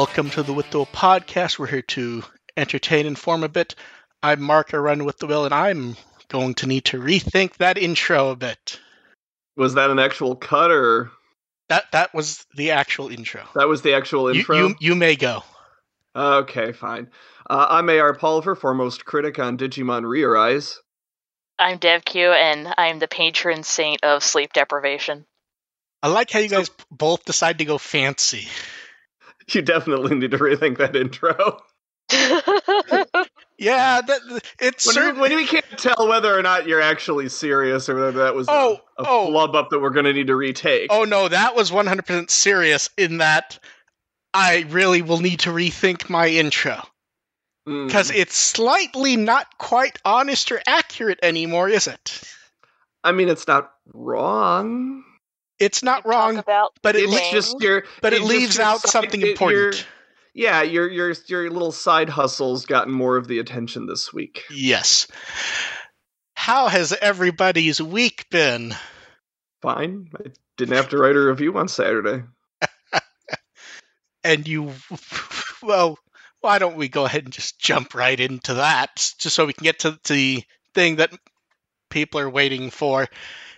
Welcome to the With the Will podcast. We're here to entertain, and inform a bit. I'm Mark, I run with the Will, and I'm going to need to rethink that intro a bit. Was that an actual cut or That that was the actual intro. that was the actual intro? you, you may go. Okay, fine. Uh, I'm AR Pulver, foremost critic on Digimon Rearise. I'm DevQ, and I'm the patron saint of sleep deprivation. I like how you So- guys both decide to go fancy. You definitely need to rethink that intro. Yeah, that, it's When, certain. when we can't tell whether or not you're actually serious or whether that was a- Oh, a, oh. flub up that we're going to need to retake. Oh no, that was 100% serious in that I really will need to rethink my intro. Mm. Because it's slightly not quite honest or accurate anymore, is it? I mean, it's not wrong. It's not wrong, about but it It's le- things. just your. but it it's just leaves your out something it- your- important. yeah, your your your little side hustles gotten more of the attention this week. Yes. How has everybody's week been? Fine. I didn't have to write a review on Saturday. And you, well, why don't we go ahead and just jump right into that, just so we can get to the thing that people are waiting for.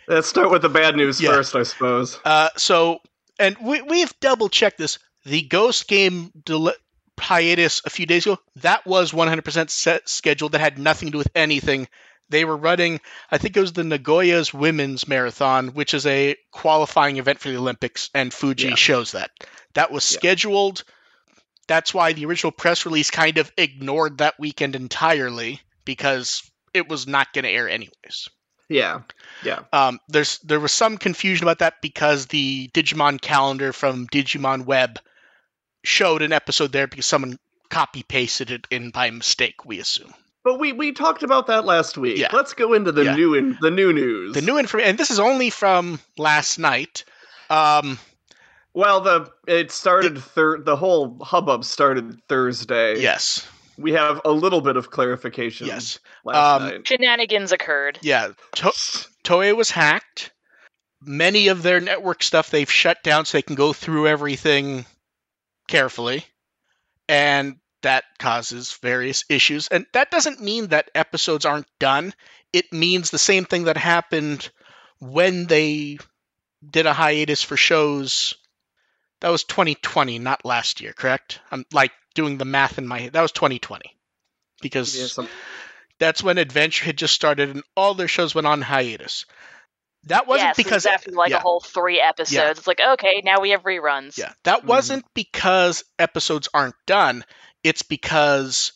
Let's start with the bad news Yeah. first, I suppose. Uh, so, and we we've double checked this. The Ghost game del- hiatus a few days ago that was 100% set scheduled. That had nothing to do with anything. They were running, I think it was the Nagoya's Women's Marathon, which is a qualifying event for the Olympics, and Fuji Yeah. shows that. That was Yeah. scheduled. That's why the original press release kind of ignored that weekend entirely because it was not going to air anyways. Yeah, yeah. Um, there's there was some confusion about that because the Digimon calendar from Digimon Web showed an episode there because someone copy pasted it in by mistake. We assume But we we talked about that last week. Yeah. Let's go into the Yeah. new in, the new news. the new information, and this is only from last night. Um, well, the it started thir- the whole hubbub started Thursday. yes, we have a little bit of clarification. yes, last Um, night. Shenanigans occurred. yeah. To- Toei was hacked. Many of their network stuff they've shut down so they can go through everything carefully. And that causes various issues. And that doesn't mean that episodes aren't done. It means the same thing that happened when they did a hiatus for shows. That was 2020, not last year, correct? I'm like doing the math in my head. That was 2020. Because Yeah, some- that's when Adventure had just started and all their shows went on hiatus. That wasn't yes, because after like yeah. a whole three episodes, it's like okay, now we have reruns. yeah, that Mhm. wasn't because episodes aren't done. It's because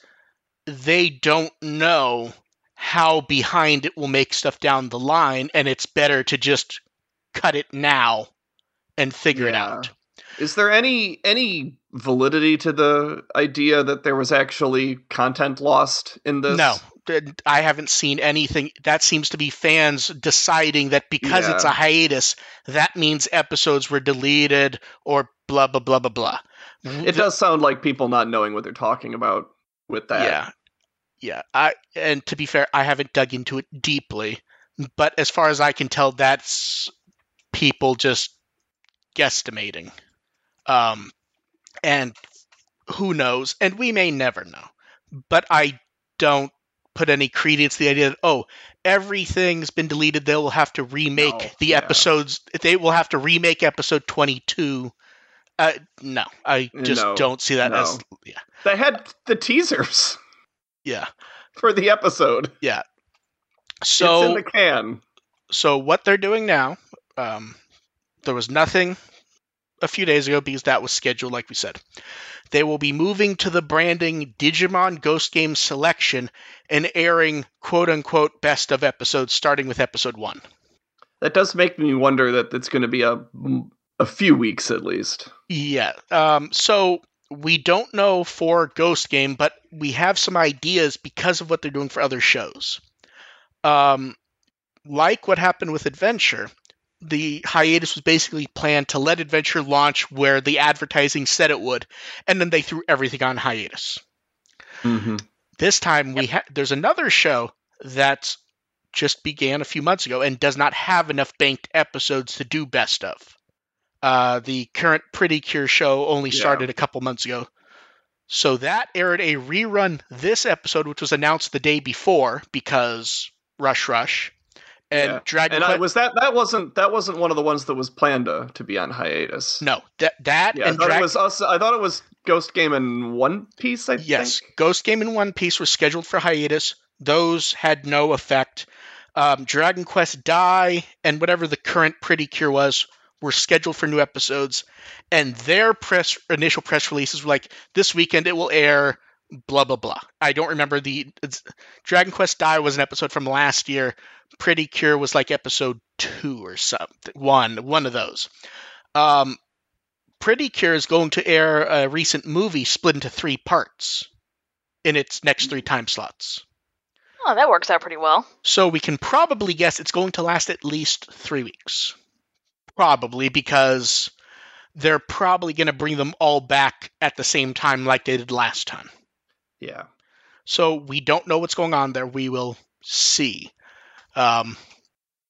they don't know how behind it will make stuff down the line, and it's better to just cut it now and figure it out. Is there any any validity to the idea that there was actually content lost in this? No, I haven't seen anything. That seems to be fans deciding that because it's a hiatus, that means episodes were deleted or blah blah blah blah blah. It does sound like people not knowing what they're talking about with that. Yeah, yeah. I and to be fair, I haven't dug into it deeply, but as far as I can tell, that's people just guesstimating. Um, and who knows? And we may never know. But I don't put any credence to the idea that oh, everything's been deleted. They will have to remake No, the yeah. episodes. They will have to remake episode twenty-two. Uh, no, I just No, don't see that as yeah, They had the teasers yeah. for the episode. Yeah so it's in the can. so what they're doing now um, there was nothing a few days ago because that was scheduled like we said. They will be moving to the branding digimon ghost game selection and airing quote unquote best of episodes starting with episode one. That does make me wonder that it's going to be a a few weeks at least. yeah um, so we don't know for ghost game but we have some ideas because of what they're doing for other shows. Um, like what happened with adventure the hiatus was basically planned to let Adventure launch where the advertising said it would, and then they threw everything on hiatus. Mm-hmm. This time we ha- there's another show that just began a few months ago and does not have enough banked episodes to do best of. Uh, the current Pretty Cure show only Yeah. started a couple months ago, So that aired a rerun this episode, which was announced the day before because Rush Rush. And Yeah. Dragon And I Quest. was that that wasn't that wasn't one of the ones that was planned to, to be on hiatus. no, that that Yeah, I and thought Drag- it was us. I thought it was Ghost Game and One Piece. I Yes, think. Ghost Game and One Piece were scheduled for hiatus. Those had no effect. Um, Dragon Quest Dai and whatever the current Pretty Cure was were scheduled for new episodes, and their press initial press releases were like, "This weekend it will air." Blah blah blah. I don't remember the it's, Dragon Quest Dai was an episode from last year. Pretty Cure was like episode two or something. One one of those. Um, Pretty Cure is going to air a recent movie split into three parts in its next three time slots. Oh, that works out pretty well. So we can probably guess it's going to last at least three weeks. Probably because they're probably going to bring them all back at the same time like they did last time. Yeah. So we don't know what's going on there. We will see. Um,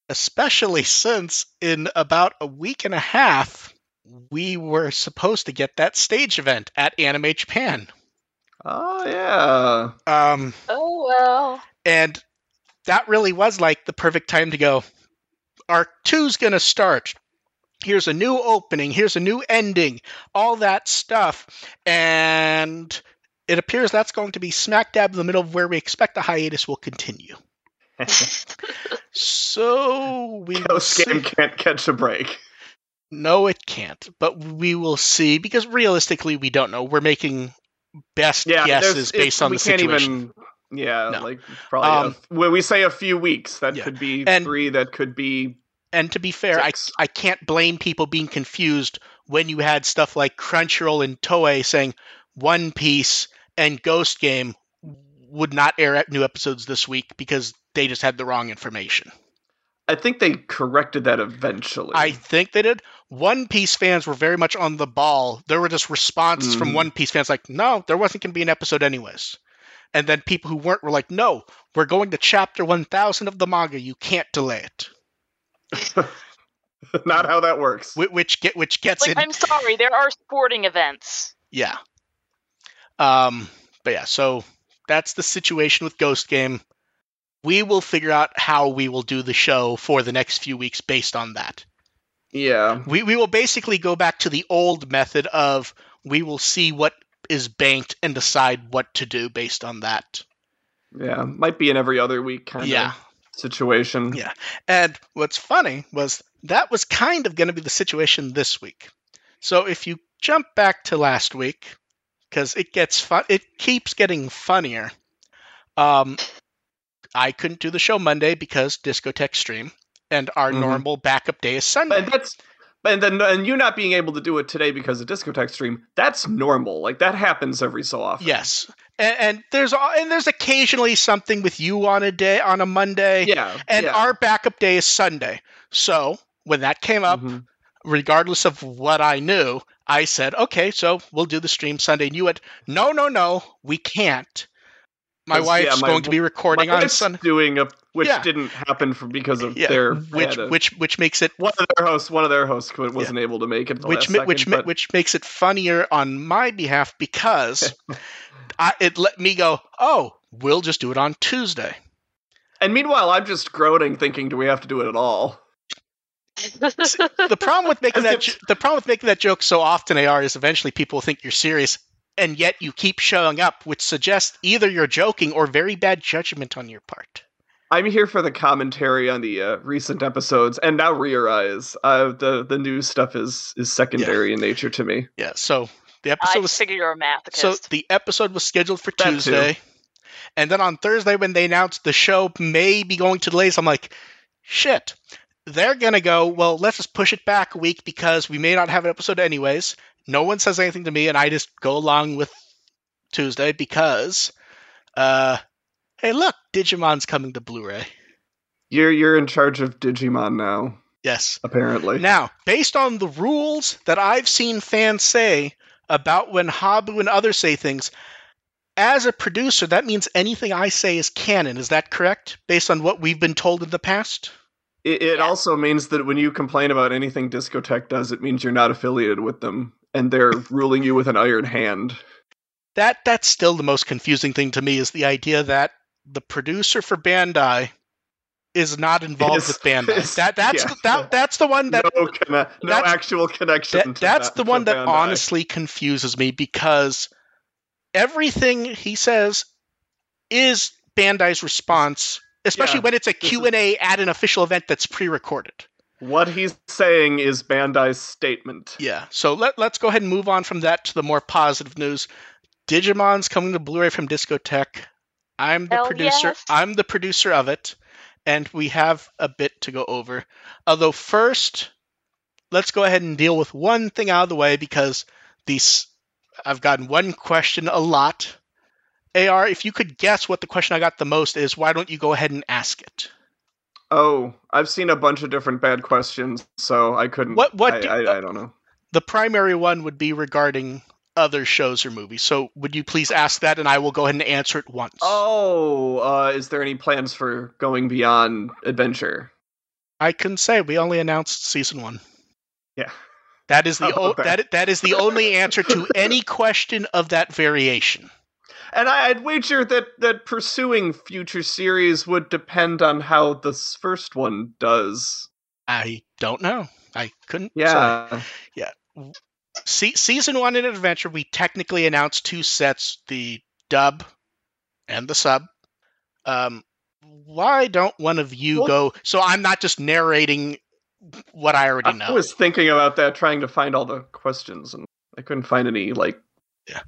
especially since in about a week and a half, we were supposed to get that stage event at Anime Japan. Oh yeah. Um, Oh well. and that really was like the perfect time to go. Arc two's gonna start. Here's a new opening. Here's a new ending. All that stuff, and it appears that's going to be smack dab in the middle of where we expect the hiatus will continue. So we Ghost Game can't catch a break. No, it can't. But we will see because realistically, we don't know. We're making best Yeah. guesses based on we the can't situation. even. Yeah, No. like probably Um, a, when we say a few weeks, that Yeah. could be And- three. That could be And to be fair, I, I can't blame people being confused when you had stuff like Crunchyroll and Toei saying One Piece and Ghost Game would not air new episodes this week because they just had the wrong information. I think they corrected that eventually. I think they did. One Piece fans were very much on the ball. There were just responses from Mhm. One Piece fans like, no, there wasn't going to be an episode anyways. And then people who weren't were like, no, we're going to chapter 1000 of the manga. You can't delay it. Not how that works. Wh- Which get which gets Like, in I'm sorry, there are sporting events. Yeah. Um, but yeah, so that's the situation with Ghost Game. We will figure out how we will do the show for the next few weeks based on that. Yeah. We we will basically go back to the old method of we will see what is banked and decide what to do based on that. Yeah. Might be an every other week kind Yeah. of situation. Yeah. And what's funny was that was kind of going to be the situation this week. So if you jump back to last week, because it gets fun, it keeps getting funnier. Um, I couldn't do the show Monday because Discotek stream, and our Mhm. normal backup day is Sunday. And that's and then and you not being able to do it today because of Discotek stream, that's normal. Like that happens every so often. Yes, and, and there's and there's occasionally something with you on a day on a Monday, Yeah. and yeah. our backup day is Sunday. So when that came up, Mhm. regardless of what I knew, I said, okay, so we'll do the stream Sunday. And you went, no, no, no, we can't. My wife's yeah, my- going to be recording on Sunday. doing a which Yeah. didn't happen for because of Yeah, their which a- which which makes it one of their hosts one of their hosts wasn't able to make it the which last ma- second, which but- which makes it funnier on my behalf because I, it let me go. Oh, we'll just do it on Tuesday. and meanwhile I'm just groaning thinking do we have to do it at all? The problem with making that if- the problem with making that joke so often, AR, is eventually people think you're serious, and yet you keep showing up, which suggests either you're joking or very bad judgment on your part. I'm here for the commentary on the uh, recent episodes and now ReArise. Uh, the the news stuff is is secondary in nature to me. Yeah. So the I episode was just figured you're a masochist. so the episode was scheduled for That too. Tuesday, and then on Thursday when they announced the show may be going to delays, I'm like, shit. They're gonna go. Well, let's just push it back a week because we may not have an episode anyways. No one says anything to me, and I just go along with Tuesday because, uh, hey, look, Digimon's coming to Blu-ray. You're you're in charge of Digimon now, Yes. apparently. Now, based on the rules that I've seen fans say about when Habu and others say things, as a producer, that means anything I say is canon. Is that correct? Based on what we've been told in the past? It, it Yeah. also means that when you complain about anything Discotek does, it means you're not affiliated with them, and they're ruling you with an iron hand. that that's still the most confusing thing to me is the idea that the producer for Bandai is not involved Is- with Bandai. is- that that's yeah. that that's the one that no conne- no that's- actual connection. that, to that's that, the one to that Bandai. honestly confuses me because everything he says is Bandai's response, especially Yeah, when it's a Q&A at an official event that's pre-recorded. What he's saying is Bandai's statement. Yeah. So let, let's go ahead and move on from that to the more positive news. Digimon's coming to Blu-ray from Discotek. I'm the Hell producer. yes. I'm the producer of it, and we have a bit to go over. Although first, let's go ahead and deal with one thing out of the way because these I've gotten one question a lot. AR, if you could guess what the question I got the most is, why don't you go ahead and ask it? Oh, I've seen a bunch of different bad questions, so I couldn't. What- what I, do- I, I don't know. The primary one would be regarding other shows or movies. So would you please ask that, and I will go ahead and answer it once. Oh, uh, is there any plans for going beyond adventure? I can say we only announced season one. Yeah. That is the o- that that is the only answer to any question of that variation. And I, I'd wager that that pursuing future series would depend on how this first one does. I don't know. I couldn't. Yeah. Se- season one in Adventure, we technically announced two sets: the dub and the sub. Um, why don't one of you Well- go? So I'm not just narrating what I already know. I was thinking about that, trying to find all the questions, and I couldn't find any. Like,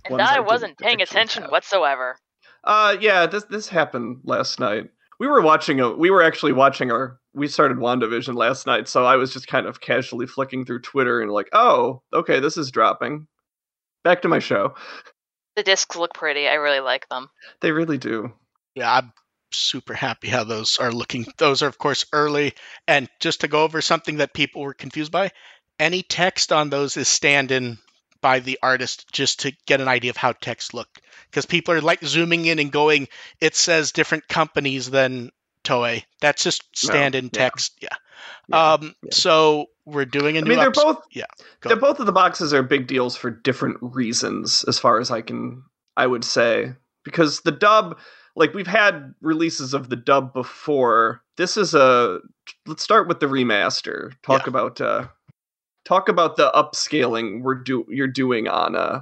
And I I wasn't paying attention have. whatsoever. uh, yeah, this this happened last night. We were watching a. We were actually watching our. We started WandaVision last night, so I was just kind of casually flicking through Twitter and like, oh, okay, this is dropping. Back to my show. The discs look pretty. I really like them. They really do. yeah, I'm super happy how those are looking. Those are, of course, early. And just to go over something that people were confused by, any text on those is stand in by the artist just to get an idea of how text looked. Because people are like zooming in and going, it says different companies than Toei. That's just stand in yeah. text. Yeah. Yeah, um, yeah. So we're doing a I new I mean, they're ups- both. yeah, They're ahead. both of the boxes are big deals for different reasons, as far as I can. I would say because the dub, like we've had releases of the dub before. This is a. Let's start with the remaster. Talk Yeah. about. uh Talk about the upscaling we're do you're doing on uh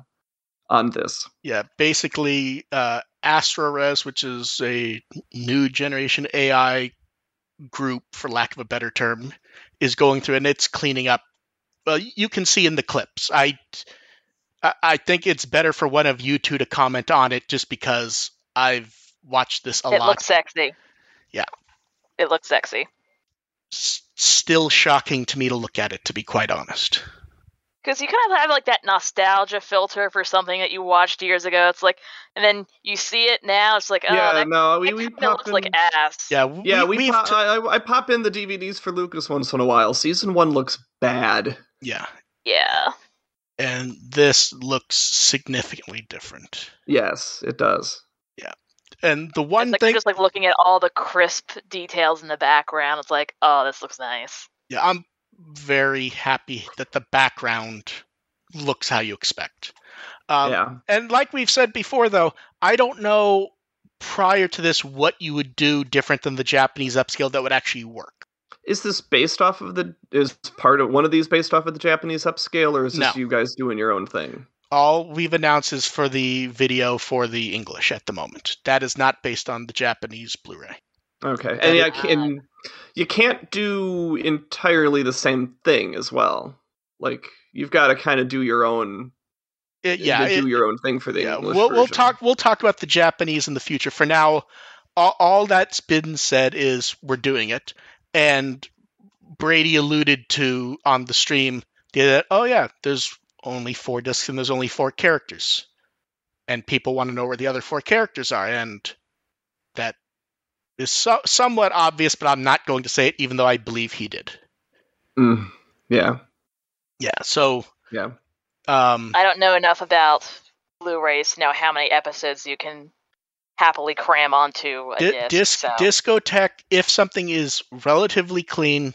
on this. Yeah, basically, uh, AstroRes, which is a new generation AI group, for lack of a better term, is going through and it's cleaning up. Well, you can see in the clips. I, I- I think it's better for one of you two to comment on it, just because I've watched this a it lot. It looks sexy. Yeah. It looks sexy. S- still shocking to me to look at it, to be quite honest. Because you kind of have like that nostalgia filter for something that you watched years ago. It's like, and then you see it now. It's like, oh, yeah, that, no, we that we pop looks in, like ass. Yeah, we, yeah, we we've pop, t- I, I- I pop in the DVDs for Lucas once in a while. Season one looks bad. yeah, Yeah. and this looks significantly different. Yes, it does. And the one like thing, just like looking at all the crisp details in the background. It's like, oh, this looks nice. Yeah, I'm very happy that the background looks how you expect. Um, yeah. And like we've said before, though, I don't know prior to this what you would do different than the Japanese upscale that would actually work. Is this based off of the? Is part of one of these based off of the Japanese upscale, or is this No. you guys doing your own thing? All we've announced is for the video for the English at the moment. That is not based on the Japanese Blu-ray. Okay, and yeah, is- can you can't do entirely the same thing as well. Like you've got to kind of do your own. Uh, it- yeah, you do it- your own thing for the yeah. English We'll, we'll talk. We'll talk about the Japanese in the future. For now, all, all that's been said is we're doing it, and Brady alluded to on the stream that oh yeah, there's only four discs and there's only four characters, and people want to know where the other four characters are, and that is so, somewhat obvious, but I'm not going to say it, even though I believe he did. Mm, yeah, Yeah. So yeah. um, I don't know enough about Blu-rays to know how many episodes you can happily cram onto a Di- disc. disc so. discotheque if something is relatively clean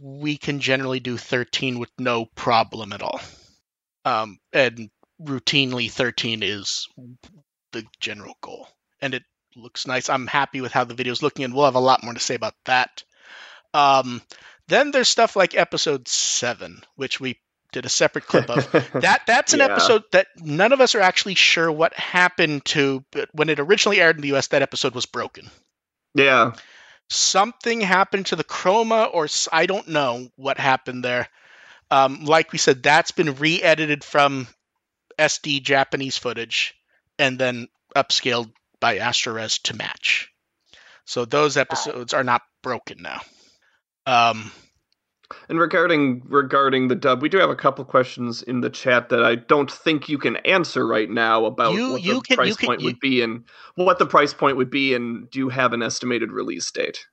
we can generally do 13 with no problem at all um, and routinely 13 is the general goal, and it looks nice. I'm happy with how the video is looking, and we'll have a lot more to say about that. Um, then there's stuff like episode seven, which we did a separate clip of. that that's an Yeah. episode that none of us are actually sure what happened to. But when it originally aired in the U.S., that episode was broken. yeah. Something happened to the chroma, or I don't know what happened there. Um, like we said, that's been re-edited from SD Japanese footage and then upscaled by AstroRes to match. So those episodes are not broken now. Um, And regarding regarding the dub, we do have a couple questions in the chat that I don't think you can answer right now about You- what the can- price can- point you- would be and what the price point would be, and do you have an estimated release date?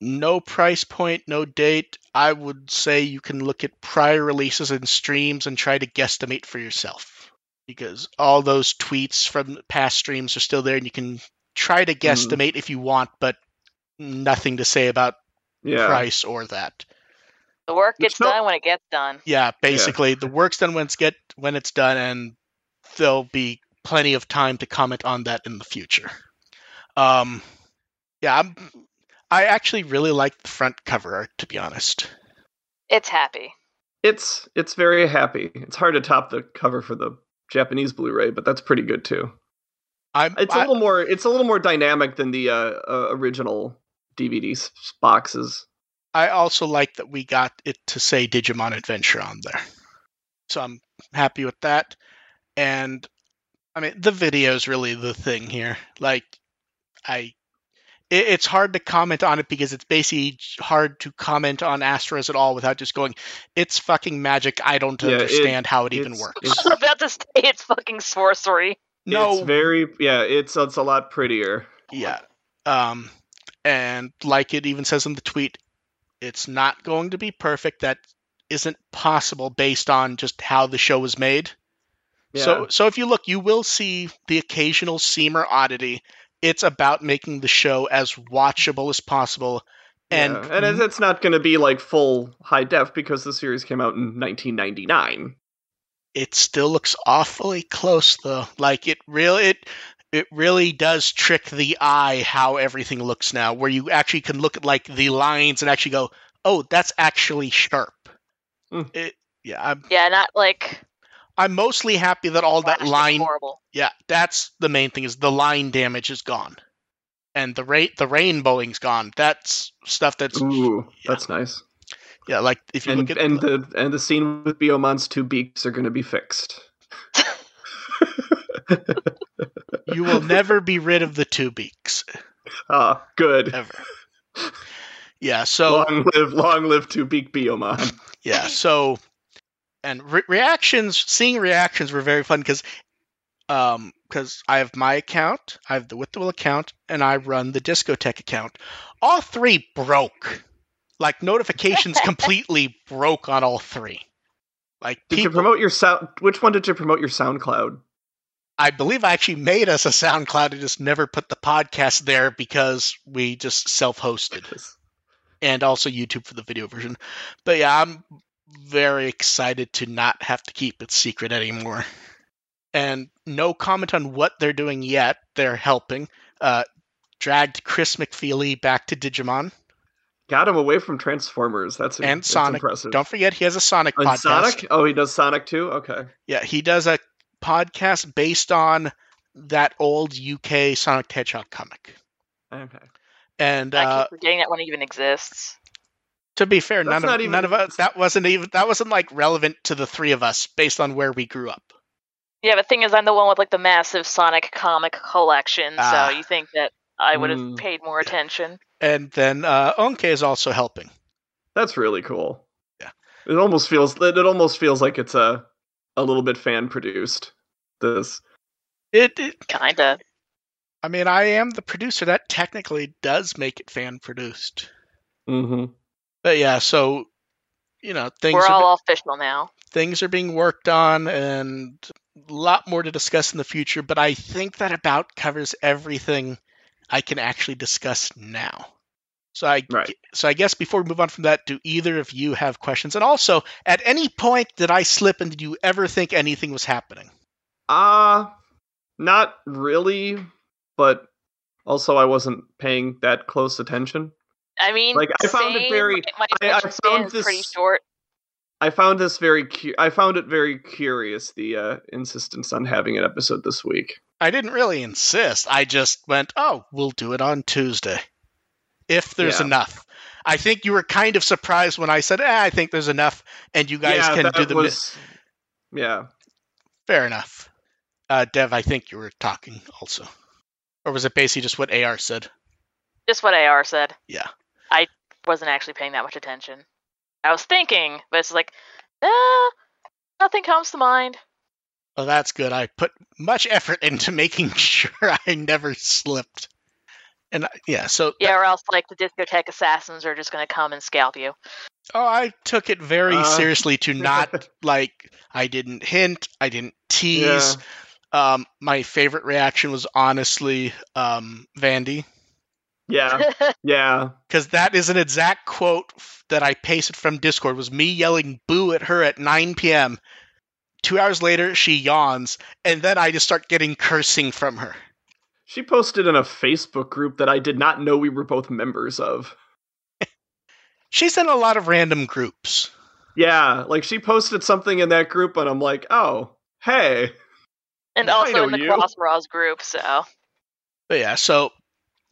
No price point, no date. I would say you can look at prior releases and streams and try to guesstimate for yourself because all those tweets from past streams are still there and you can try to guesstimate if you want, but nothing to say about Yeah, price or that. The work gets no- done when it gets done. Yeah, basically the work's done when it's get when it's done and there'll be plenty of time to comment on that in the future. Um yeah, I'm I actually really like the front cover art to be honest. It's happy. it's it's very happy. It's hard to top the cover for the Japanese Blu-ray, but that's pretty good too. I'm It's a I- little more it's a little more dynamic than the uh, uh, original DVD boxes. I also like that we got it to say Digimon Adventure on there. So I'm happy with that. And I mean, the video is really the thing here. Like, I. It, it's hard to comment on it because it's basically hard to comment on AstroRes at all without just going, it's fucking magic. I don't Yeah, it- understand how it even works. it's- I was about to say it's fucking sorcery. no, It's very yeah, it's it's a lot prettier. Yeah. Um, and like it even says in the tweet, it's not going to be perfect. That isn't possible based on just how the show was made. So, Yeah. so if you look, you will see the occasional seam or oddity. It's about making the show as watchable as possible. And, yeah. and it's, it's not going to be like full high def because the series came out in 1999. it still looks awfully close though. Like it really it it really does trick the eye how everything looks now, where you actually can look at like the lines and actually go, "Oh, that's actually sharp." Hmm. It, yeah, I'm Yeah, not like I'm mostly happy that all that line. horrible. Yeah, that's the main thing is the line damage is gone, and the rate the rainbowing's gone. That's stuff that's Ooh, yeah. that's nice. yeah. Like if you And look at and the and the scene with Biyomon's two beaks are going to be fixed. you will never be rid of the two beaks Ah, good. ever. Yeah, so long live, long live two beak Biyomon. Yeah. So, and re- reactions, seeing reactions were very fun because, um, because I have my account, I have the With the Will account, and I run the Discotek account. All three broke. Like notifications completely broke on all three. Like Did you promote your sound? Which one did you promote your SoundCloud? I believe I actually made us a SoundCloud and just never put the podcast there because we just self-hosted. and also YouTube for the video version. But yeah, I'm very excited to not have to keep it secret anymore. And no comment on what they're doing yet. They're helping. Uh, dragged Chris McFeely back to Digimon Got him away from Transformers. That's and that's Sonic. Impressive. Don't forget, he has a Sonic and podcast. Sonic? Oh, he does Sonic too. Okay. Yeah, he does a podcast based on that old UK Sonic the Hedgehog comic. Okay. And I uh, keep forgetting that one even exists. To be fair, That's none of even- none of us that wasn't even that wasn't like relevant to the three of us based on where we grew up. Yeah, but thing is, I'm the one with like the massive Sonic comic collection, Ah. so you think that I would have Mm. paid more attention. And then uh, Onke is also helping. That's really cool. Yeah. It almost feels it, it almost feels like it's a a little bit fan produced. This. It, it, Kinda. I mean, I am the producer. That technically does make it fan produced. Mm-hmm. But yeah, so you know things We're are, all official now. things are being worked on, and a lot more to discuss in the future. But I think that about covers everything I can actually discuss now. So I Right. so I guess before we move on from that, do either of you have questions? And also, at any point did I slip and did you ever think anything was happening? Uh not really, but also I wasn't paying that close attention. I mean, Like, I found it very- My, my I- I found is this- pretty short. I found this very cu- I found it very curious the uh, insistence on having an episode this week. I didn't really insist. I just went, oh, we'll do it on Tuesday. If there's Yeah. enough. I think you were kind of surprised when I said, eh, I think there's enough, and you guys yeah, can that do the. mi- Yeah, Fair enough. Uh, Dev, I think you were talking also. Or was it basically just what AR said? Just what AR said. Yeah. I wasn't actually paying that much attention. I was thinking, but it's like, ah, nothing comes to mind. Well, that's good. I put much effort into making sure I never slipped. And I- yeah, so Yeah, or else like the Discotek assassins are just gonna come and scalp you. oh, I took it very Uh, seriously to not like I didn't hint, I didn't tease. Yeah. Um, my favorite reaction was honestly um, Vandy yeah, yeah. because that is an exact quote that I pasted from Discord. Was me yelling "boo" at her at 9 p.m. Two hours later, she yawns, and then I just start getting cursing from her. She posted in a Facebook group that I did not know we were both members of. She's in a lot of random groups. Yeah, like she posted something in that group, and I'm like, oh, hey. and also in the you. Crossroads group, so But yeah, so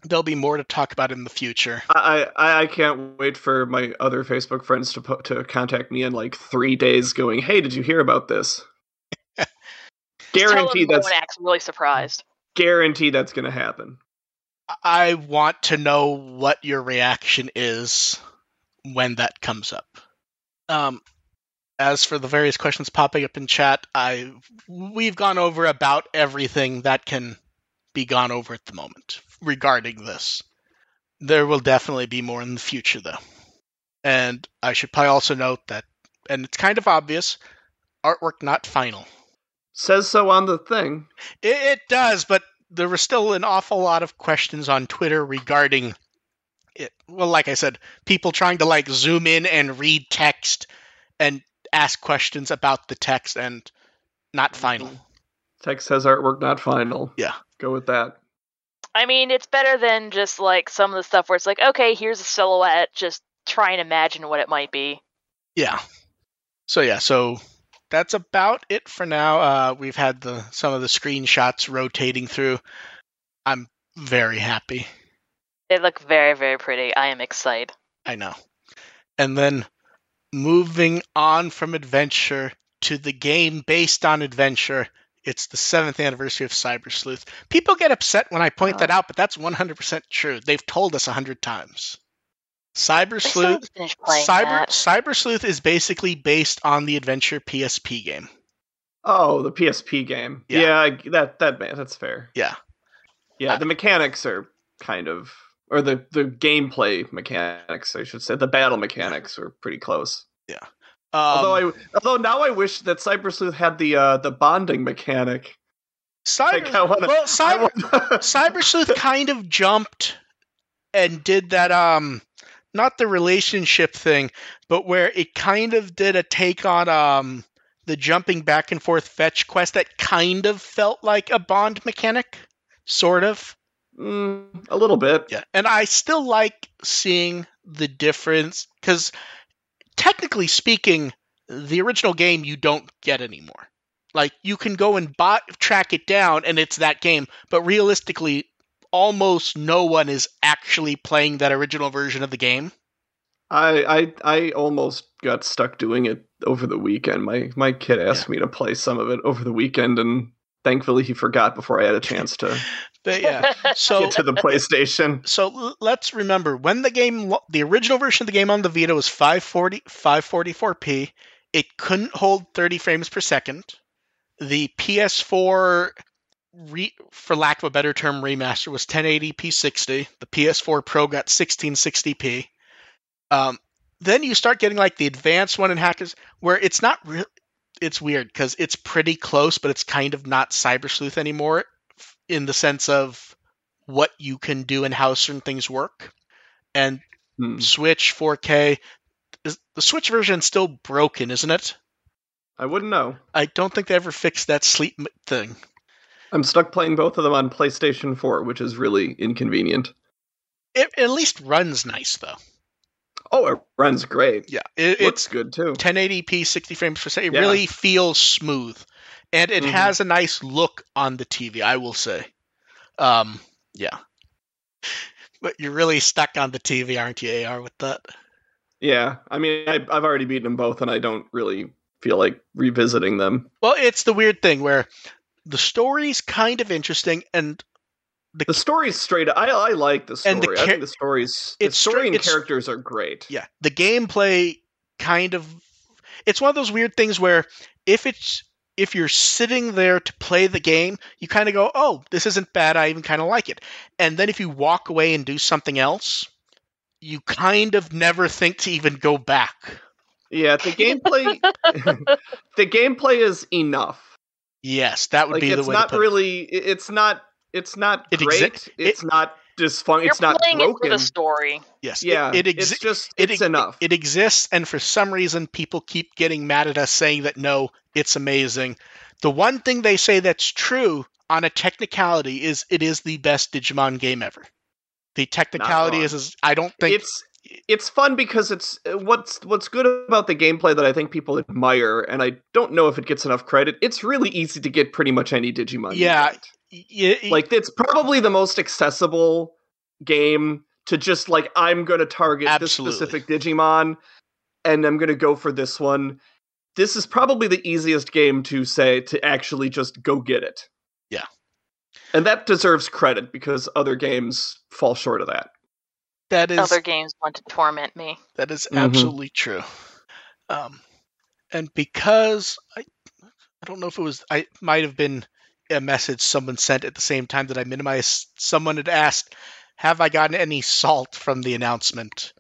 there'll be more to talk about in the future. I, I I can't wait for my other Facebook friends to put, to contact me in like three days, going, "Hey, did you hear about this?" tell guarantee them that's acts really surprised. guarantee that's going to happen. I want to know what your reaction is when that comes up. Um, as for the various questions popping up in chat, I we've gone over about everything that can be gone over at the moment regarding this. There will definitely be more in the future, though. And I should probably also note that, and it's kind of obvious, artwork not final. Says so on the thing. It, it does, but there were still an awful lot of questions on Twitter regarding it. Well, like I said, people trying to like zoom in and read text and ask questions about the text and not final. Text says artwork not final. Yeah. Go with that. I mean, it's better than just like some of the stuff where it's like, okay, here's a silhouette, just try and imagine what it might be. Yeah. So yeah, so that's about it for now. Uh, we've had the some of the screenshots rotating through. I'm very happy. They look very, very pretty. I am excited. I know. And then moving on from adventure to the game based on adventure. It's the seventh anniversary of Cyber Sleuth. People get upset when I point that out, but that's 100% true. They've told us 100 times. Cyber Sleuth haven't finished playing Cyber that. Cyber Sleuth is basically based on the adventure PSP game. Oh, the PSP game. Yeah. Yeah, that that that's fair. Yeah. Yeah, Uh, the mechanics are kind of or the the gameplay mechanics, I should say. The battle mechanics are pretty close. Um, although I although now I wish that Cyber Sleuth had the uh the bonding mechanic. Cyber, Like, wanna- well, Cyber, want- Cyber Sleuth kind of jumped and did that um not the relationship thing, but where it kind of did a take on um the jumping back and forth fetch quest that kind of felt like a bond mechanic, sort of. Mm, a little bit. Yeah, and I still like seeing the difference because technically speaking, the original game you don't get anymore. Like you can go and buy, track it down, and it's that game. But realistically, almost no one is actually playing that original version of the game. I, I I almost got stuck doing it over the weekend. My my kid asked me to play some of it over the weekend, and thankfully he forgot before I had a chance to But yeah, so get to the PlayStation. so let's remember when the game, the original version of the game on the Vita was 540, 544p. It couldn't hold 30 frames per second. The PS4, re, for lack of a better term, remaster was 1080p 60. The PS4 Pro got 1660p. Um, then you start getting like the advanced one in Hackers, where it's not real. It's weird because it's pretty close, but it's kind of not Cyber Sleuth anymore in the sense of what you can do and how certain things work. And Hmm. Switch 4K, is, the Switch version is still broken, isn't it? I wouldn't know. I don't think they ever fixed that sleep thing. I'm stuck playing both of them on PlayStation 4, which is really inconvenient. It at least runs nice though. Oh, it runs great. Yeah, it, Looks it's good too. 1080p, 60 frames per second. It Yeah. really feels smooth, and it Mhm. has a nice look on the TV. I will say, um, yeah. But you're really stuck on the TV, aren't you, AR, with that? Yeah, I mean, I, I've already beaten them both, and I don't really feel like revisiting them. Well, it's the weird thing where the story's kind of interesting, and The story's straight. I I like the story. And the I char- think the story's the it's story straight- and it's- characters are great. yeah, the gameplay kind of it's one of those weird things where if it's if you're sitting there to play the game, you kind of go, "Oh, this isn't bad. I even kind of like it." And then if you walk away and do something else, you kind of never think to even go back. Yeah, the gameplay. the gameplay is enough. Yes, that would Like be the it's way to not really. it- It's not. It's not It great. exi- it's not dysfunction. You're It's not playing it for the story. Yes, yeah, it, it, exi- it's just it's ex- enough. it exists, and for some reason, people keep getting mad at us saying that no, it's amazing. The one thing they say that's true on a technicality is it is the best Digimon game ever. The technicality is, is I don't think it's it's fun because it's uh, what's what's good about the gameplay that I think people admire, and I don't know if it gets enough credit. It's really easy to get pretty much any Digimon. Yeah, want. y- y- like it's probably the most accessible game to just like I'm going to target Absolutely. this specific Digimon, and I'm going to go for this one. This is probably the easiest game to say to actually just go get it. Yeah. And that deserves credit because other games fall short of that. that is Other games want to torment me. That is Mhm. absolutely true. Um, and because I, I don't know if it was, I might have been a message someone sent at the same time that I minimized. Someone had asked, "Have I gotten any salt from the announcement?"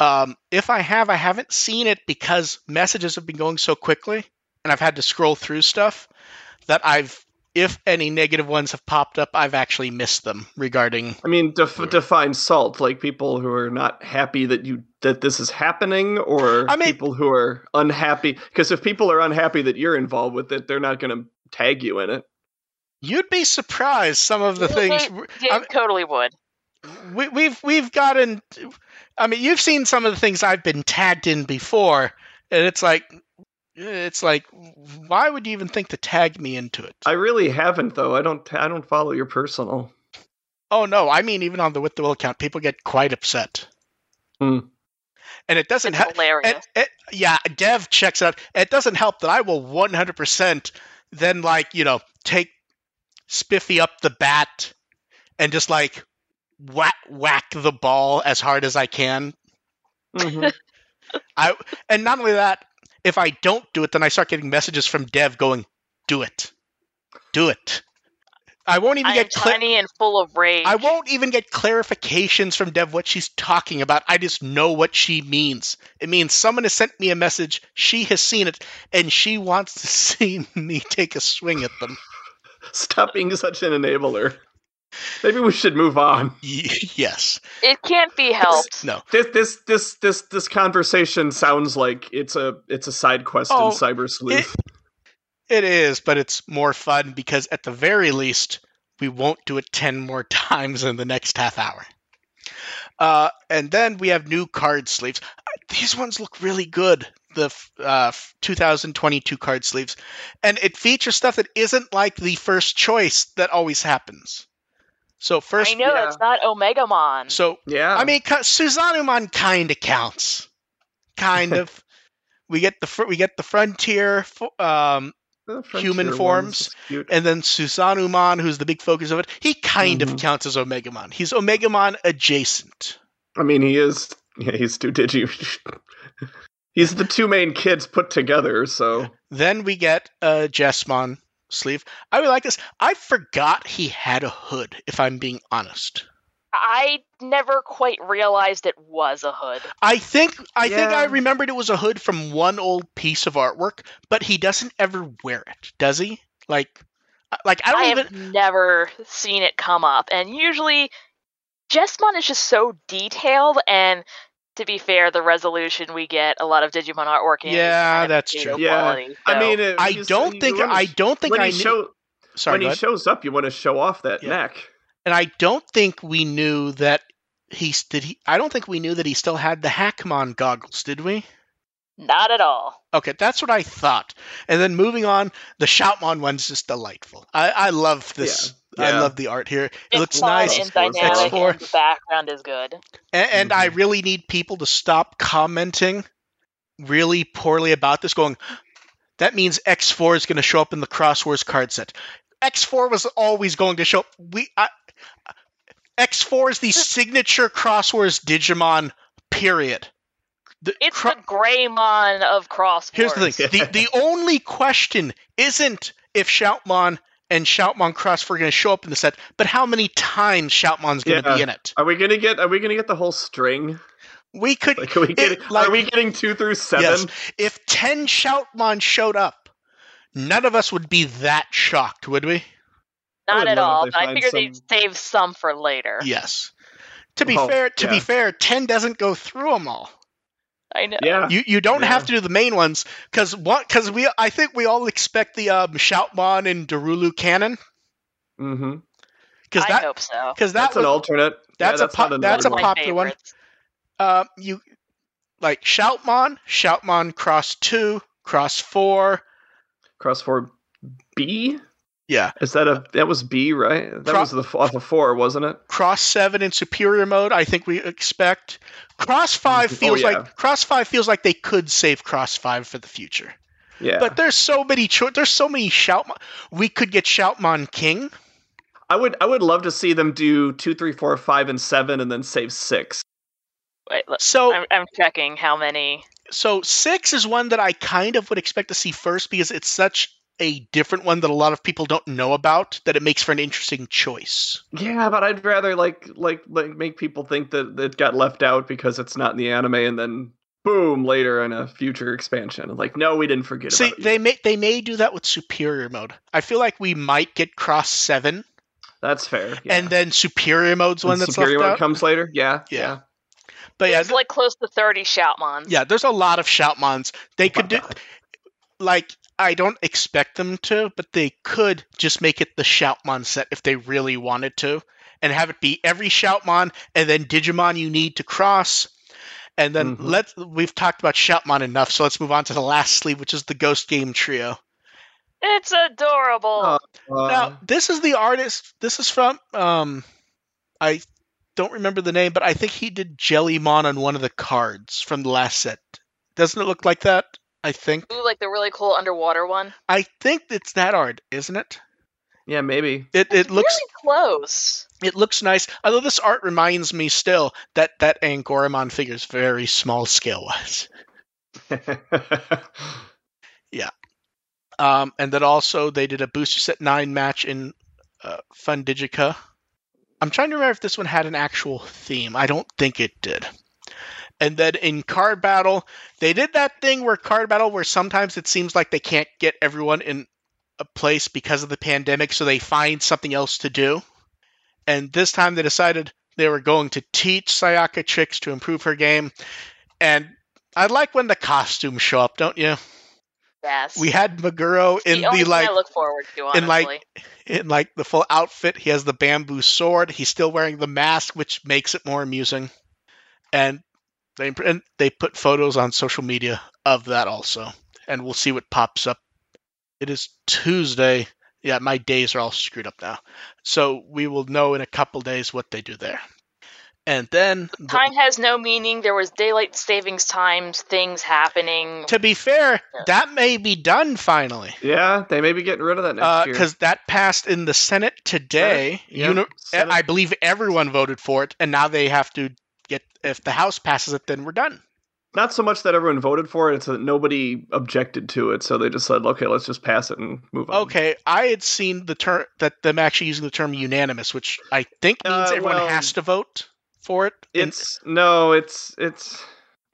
Um, if I have, I haven't seen it because messages have been going so quickly, and I've had to scroll through stuff that I've, if any negative ones have popped up, I've actually missed them regarding I mean, def- define salt like people who are not happy that you that this is happening, or I mean- people who are unhappy. Because if people are unhappy that you're involved with it, they're not going to tag you in it. You'd be surprised some of the Yeah, things Dave I'm- totally would. we, we've we've gotten. I mean, you've seen some of the things I've been tagged in before, and it's like, it's like, why would you even think to tag me into it? I really haven't though. I don't. I don't follow your personal. oh no, I mean, even on the with the will account, people get quite upset, Hmm. and it doesn't help. hilarious. It, it, yeah, Dev checks out. It doesn't help that I will 100% then like you know take Spiffy up the bat and just like whack whack the ball as hard as I can Mhm. I and not only that, if I don't do it, then I start getting messages from Dev going, "Do it, do it." I won't even I am get cla- tiny and full of rage. I won't even get clarifications from Dev what she's talking about. I just know what she means. It means someone has sent me a message. She has seen it, and she wants to see me take a swing at them. Stop being such an enabler. Maybe we should move on. Y- yes. It can't be helped. No. This this this this this conversation sounds like it's a it's a side quest Oh, in Cyber Sleuth. It is, but it's more fun because at the very least, we won't do it 10 more times in the next half hour. Uh, and then we have new card sleeves. Uh, These ones look really good, the uh, 2022 card sleeves. And it features stuff that isn't like the first choice that always happens. So, first, I know yeah. it's not Omegamon. so yeah. I mean, Ka- Susanoomon kind of counts, kind of. we get the fr- we get the frontier fo- um, The Frontier human forms, and then Susanoomon, who's the big focus of it, he kind of Mhm. counts as Omegamon. He's Omegamon adjacent. I mean, he is. Yeah, he's two digi. he's the two main kids put together. So Then we get uh, a Jesmon sleeve. I would like this. I forgot he had a hood, if I'm being honest. I never quite realized it was a hood. I think I think I remembered it was a hood from one old piece of artwork, but he doesn't ever wear it, does he? Like uh, like I don't I even have never seen it come up, and usually Jesmon is just so detailed, and to be fair, the resolution we get a lot of Digimon artwork in. Yeah, kind that's potato true. Yeah, quality, I mean, it, I you- don't think wanna I sh- don't think when I he knew. show Sorry, when he shows up, you want to show off that Yeah. neck. and I don't think we knew that he did. He I don't think we knew that he still had the Hackmon goggles, did we? not at all. Okay, that's what I thought. And then moving on, the Shoutmon one's just delightful. I, I love this. Yeah, I love the art here. It It's looks nice. and X4 's dynamic, X4. and the background is good. And, and I Mhm. really need people to stop commenting really poorly about this, going, that means X4 is going to show up in the Xros Wars card set. X4 was always going to show up. We, I, X4 is the signature Xros Wars Digimon, period. The It's Cro- the Greymon of Xros Wars. Here's the thing. The, the only question isn't if Shoutmon and Shoutmon Cross were going to show up in the set, but how many times Shoutmon's going to Yeah. be in it. Are we gonna get? Are we gonna get the whole string? We could, Like, are we getting? like- are we getting two through seven? Yes. if 10 Shoutmon showed up, none of us would be that shocked, would we? Not would at all. But I find figured some- they'd save some for later. Yes. To be Oh, fair, to be fair, 10 doesn't go through them all. I know. Yeah. You you don't Yeah. have to do the main ones cuz what cuz we I think we all expect the um, Shoutmon and Dorulu Cannon Mm-hmm. cuz that hope so. cuz that That's was an alternate. that's yeah, a po- that's a another One one. of my popular one. favorites. uh, you like Shoutmon, Shoutmon Cross 2, Cross 4. Cross four B. Yeah. Is that a that was B right? That Cro- was the off of four, wasn't it? Cross 7 in superior mode, I think we expect. Cross 5 Mhm. Oh, feels yeah. like Cross 5 feels like they could save Cross 5 for the future. Yeah. But there's so many cho- there's so many shout. We could get Shoutmon King. I would I would love to see them do two, three, four, five, and seven, and then save six. Wait, look, So I'm, I'm checking how many. so 6 is one that I kind of would expect to see first because it's such a different one that a lot of people don't know about that it makes for an interesting choice. Yeah, but I'd rather like like like make people think that it got left out because it's not in the anime, and then boom later in a future expansion. Like, no, we didn't forget See, about you. they may they may do that with superior mode. I feel like we might get cross seven, That's fair. Yeah. and then superior mode's one And that's superior left one out. comes later. Yeah, Yeah. But yeah, There's th- like close to 30 Shoutmons. yeah, there's a lot of Shoutmons. They Oh could do God. like I don't expect them to, but they could just make it the Shoutmon set if they really wanted to, and have it be every Shoutmon and then Digimon you need to cross. And then Mhm. let's we've talked about Shoutmon enough, so let's move on to the last sleeve, which is the Ghost Game Trio. It's adorable. Uh, now this is the artist this is from um i don't remember the name but i think he did jellymon on one of the cards from the last set doesn't it look like that i think Ooh, like the really cool underwater one. i think it's that art isn't it yeah, maybe. it, it looks really close. it looks nice although this art reminds me still that that angoramon figure is very small scale wise um and then also they did a booster set 9 match in uh, fun digica i'm trying to remember if this one had an actual theme i don't think it did and then in card battle they did that thing where card battle where sometimes it seems like they can't get everyone in a place because of the pandemic so they find something else to do and this time they decided they were going to teach sayaka tricks to improve her game and i like when the costumes show up don't you Yes. we had Maguro in the the like I look forward to, honestly. in, like, in like the full outfit. He has the bamboo sword. He's still wearing the mask, which makes it more amusing. And they and they put photos on social media of that also, and we'll see what pops up. It is Tuesday. Yeah, my days are all screwed up now, so we will know in a couple days what they do there. And then, the- Time has no meaning. There was daylight savings times, things happening. to be fair, Yeah. that may be done finally. yeah, they may be getting rid of that next uh, year. because that passed in the Senate today. Yeah, Uni- Senate. I believe everyone voted for it, and now they have to get. If the House passes it, then we're done. Not so much that everyone voted for it; it's that nobody objected to it, so they just said, "Okay, let's just pass it and move on." Okay, I had seen the term that them actually using the term unanimous, which I think means Uh, everyone well, has to vote for it. And- It's no, it's it's.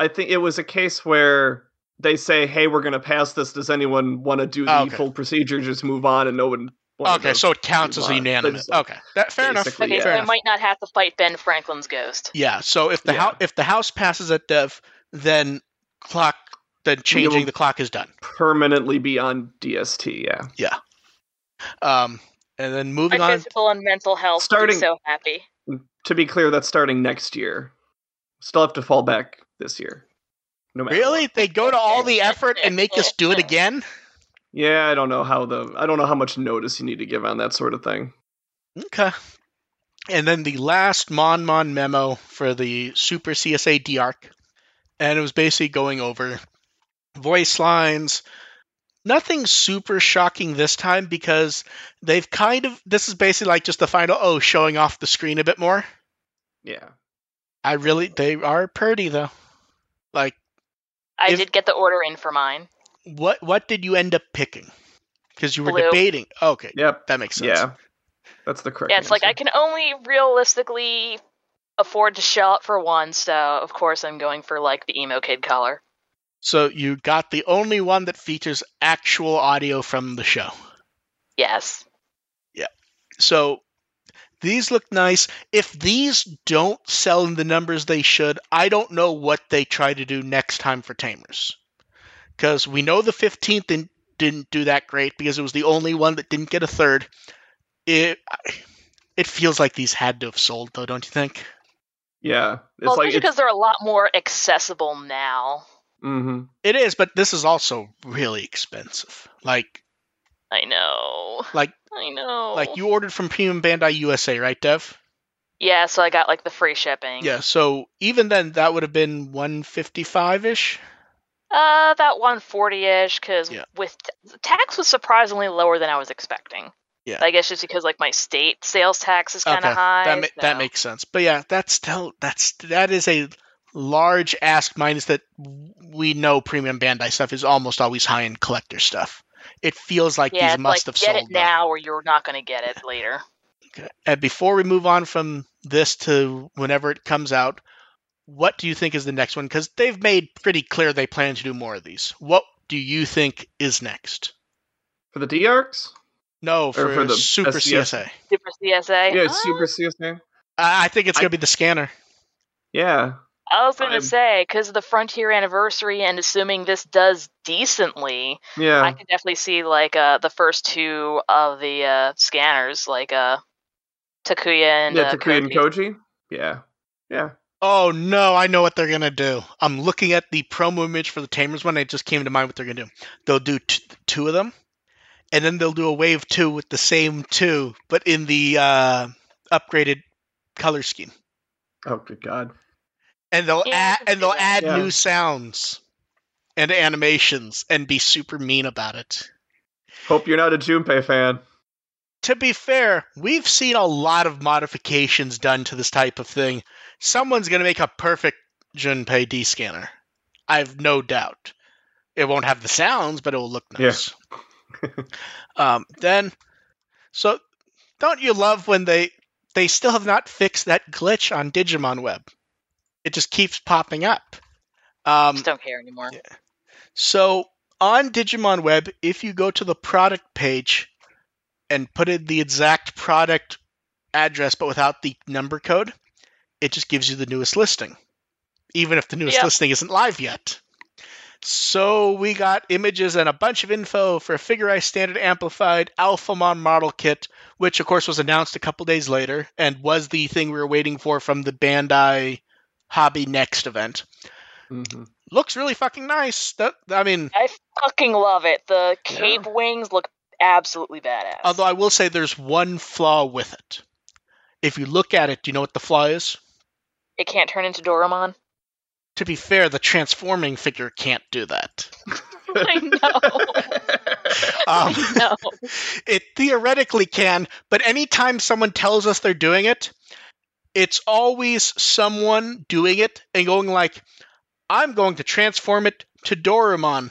I think it was a case where they say, "Hey, we're going to pass this. Does anyone want to do the Oh, okay. full procedure? Just move on." And no one Okay, so it counts as move on. unanimous. But- Okay, that, fair enough. Okay, yeah. so Fair I might not have to fight Ben Franklin's ghost. Yeah. So if the Yeah. house if the house passes at Dev, then clock then changing will- the clock is done. Permanently be on DST. Yeah. Yeah. Um, and then moving My on. physical and mental health Starting- Starting... so happy. To be clear, that's starting next year. Still have to fall back this year. No matter. Really, what. they go to all the effort and make us do it again? Yeah, I don't know how the I don't know how much notice you need to give on that sort of thing. Okay. And then the last Mon Mon memo for the Super CSA DARC. And it was basically going over voice lines. Nothing super shocking this time because they've kind of. This is basically like just the final, oh, showing off the screen a bit more. Yeah. I really. They are pretty, though. Like, I If- did get the order in for mine. What what did you end up picking? Because you were Blue. debating. Okay, Yep. that makes sense. Yeah. That's the correct. Yeah, it's like I can only realistically afford to shell out for one, so of course I'm going for like the emo kid color. So you got the only one that features actual audio from the show. Yes. Yeah. So these look nice. If these don't sell in the numbers they should, I don't know what they try to do next time for Tamers. Because we know the 15th didn't, didn't do that great because it was the only one that didn't get a third. It it feels like these had to have sold though, don't you think? Yeah. It's well, like especially it's, because they're a lot more accessible now. hmm It is, but this is also really expensive. Like I know. like I know. like you ordered from Premium Bandai USA, right, Dev? Yeah, so I got like the free shipping. Yeah, so even then that would have been 155ish. Uh, about 140-ish, because Yeah. with tax was surprisingly lower than I was expecting. Yeah. I guess just because like my state sales tax is kind of Okay, high. That ma- that makes sense. But yeah, that's still that's that is a large ask minus that we know premium Bandai stuff is almost always high end collector stuff. It feels like yeah, these must like have get sold it though. now or you're not going to get it later. Okay. And before we move on from this to whenever it comes out, what do you think is the next one? Because they've made pretty clear they plan to do more of these. What do you think is next? for the D arcs. No, for, for the Super SCS? CSA. Super CSA. Yeah, Uh, Super CSA. I I think it's gonna be the scanner. Yeah. I was going to say because of the Frontier anniversary and assuming this does decently, Yeah. I can definitely see like uh the first two of the uh scanners like uh Takuya and yeah, uh, Takuya and Koji. Koji. Yeah. Yeah. Oh no, I know what they're gonna do. I'm looking at the promo image for the Tamers one. It just came to mind what they're gonna do. They'll do t- two of them, and then they'll do a wave two with the same two, but in the uh, upgraded color scheme. Oh, good God. And they'll Yeah, add and they'll add Yeah. new sounds and animations and be super mean about it. Hope you're not a Junpei fan. To be fair, we've seen a lot of modifications done to this type of thing. Someone's going to make a perfect Junpei D scanner. I have no doubt. It won't have the sounds, but it will look Yeah. nice. um, then, so don't you love when they they still have not fixed that glitch on Digimon Web? It just keeps popping up. Um, Just don't care anymore. Yeah. so on Digimon Web, if you go to the product page and put in the exact product address but without the number code, it just gives you the newest listing, even if the newest Yep. listing isn't live yet. So we got images and a bunch of info for a Figure-rise Standard Amplified Alphamon model kit, which of course was announced a couple days later and was the thing we were waiting for from the Bandai Hobby Next event hmm looks really fucking nice. That I mean, I fucking love it. The cape wings look absolutely badass. although I will say there's one flaw with it. If you look at it, do you know what the flaw is? It can't turn into Doramon? To be fair, the transforming figure can't do that. I know. Um, I know. it theoretically can, but anytime someone tells us they're doing it, it's always someone doing it and going like, "I'm going to transform it to Doramon."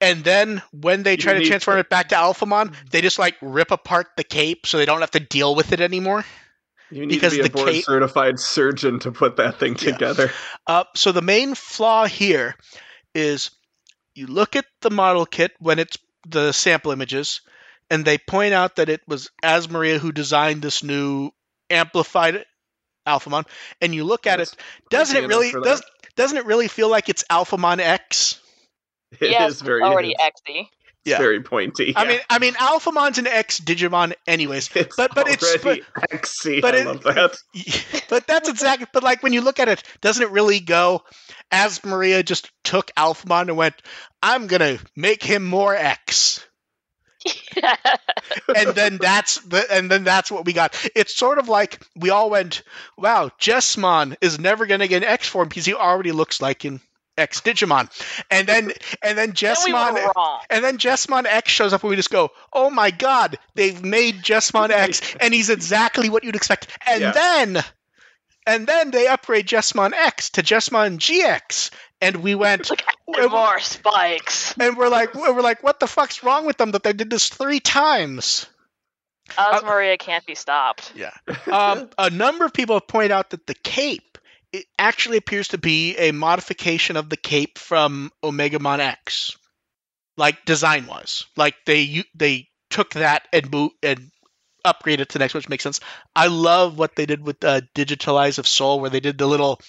And then when they You try to transform to- it back to Alphamon, they just like rip apart the cape so they don't have to deal with it anymore. You need Because to be a board cape- certified surgeon to put that thing Yeah. together. Uh, so the main flaw here is you look at the model kit when it's the sample images. and they point out that it was Asmaria who designed this new amplified Alphamon, and you look at That's it, doesn't it really does doesn't it really feel like it's Alphamon X? It yes, is very already it is XD. Yeah. very pointy. I yeah. mean, I mean, Alphamon's an X Digimon, anyways. it's but- but it's- already XC. but I it- love that. but that's exactly. But like when you look at it, doesn't it really go? As Maria just took Alphamon and went, "I'm gonna make him more X," and then that's the and then that's what we got. It's sort of like we all went, "Wow, Jesmon is never gonna get an X form because he already looks like an X Digimon," and then and then then we Jesmon were wrong. and then Jesmon X shows up and we just go, oh my god, they've made Jesmon X and he's exactly what you'd expect. And Yeah. then and then they upgrade Jesmon X to Jesmon GX. And we went Like and more spikes. and we're like we're like, what the fuck's wrong with them that they did this three times? Uh, Osmaria can't be stopped. Um, a number of people have pointed out that the cape it actually appears to be a modification of the cape from Omegamon X, like design wise. Like they they took that and mo- and upgraded it to the next, which makes sense. I love what they did with uh, Digitalize of Soul, where they did the little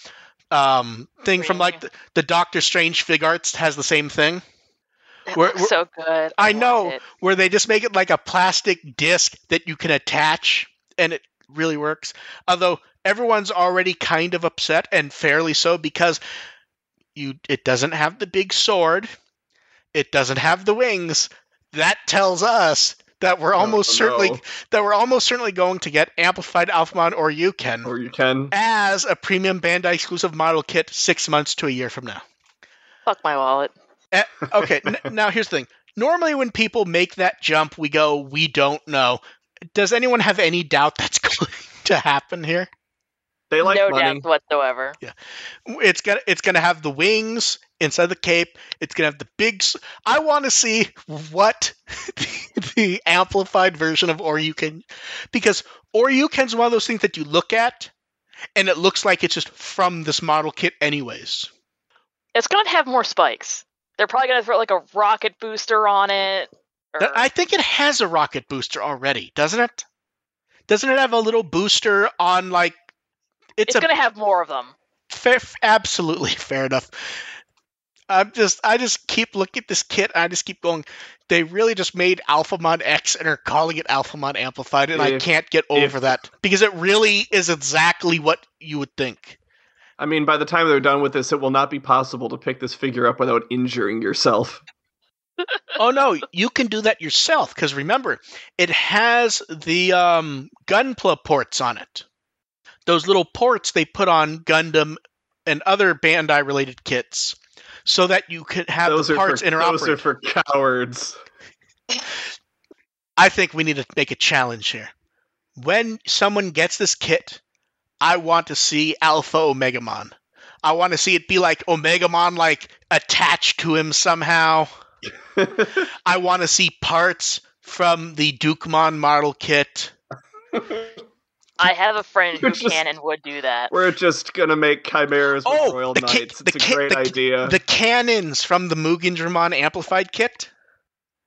um, thing from like the, the Doctor Strange Figuarts has the same thing It We're- looks so good. I want know. where they just make it like a plastic disc that you can attach and it really works. Although everyone's already kind of upset and fairly so because you it doesn't have the big sword, it doesn't have the wings. That tells us that we're oh, almost Oh, certainly no. that we're almost certainly going to get amplified Alphamon or Yuken Or you can. as a premium Bandai exclusive model kit 6 months to a year from now. Fuck my wallet. Eh, okay, n- now here's the thing. Normally, when people make that jump, we go, "We don't know." Does anyone have any doubt that's going to happen here? They like no money. doubts whatsoever. Yeah, it's gonna it's gonna have the wings inside the cape. It's gonna have the big. I want to see what the, the amplified version of Oryuken, because Oryuken's one of those things that you look at, and it looks like it's just from this model kit, anyways. It's gonna have more spikes. They're probably gonna throw like a rocket booster on it. or- I think it has a rocket booster already, doesn't it? Doesn't it have a little booster on like? It's, it's a gonna have more of them. fair, absolutely fair enough. I'm just, I just keep looking at this kit. And I just keep going. They really just made Alphamon X and are calling it Alphamon Amplified, and I can't get over that because it really is exactly what you would think. I mean, by the time they're done with this, it will not be possible to pick this figure up without injuring yourself. Oh no, you can do that yourself because remember, it has the um, Gunpla ports on it. Those little ports they put on Gundam and other Bandai related kits, so that you could have those the parts for interoperate. those are for cowards. I think we need to make a challenge here. When someone gets this kit, I want to see Alpha Omegamon. I want to see it be like Omegamon, like attached to him somehow. I want to see parts from the Dukemon model kit. I have a friend who just- can and would do that. We're just gonna make chimeras with Oh, Royal the ki- Knights. the It's a ki- great the idea. The cannons from the Mugendramon amplified kit.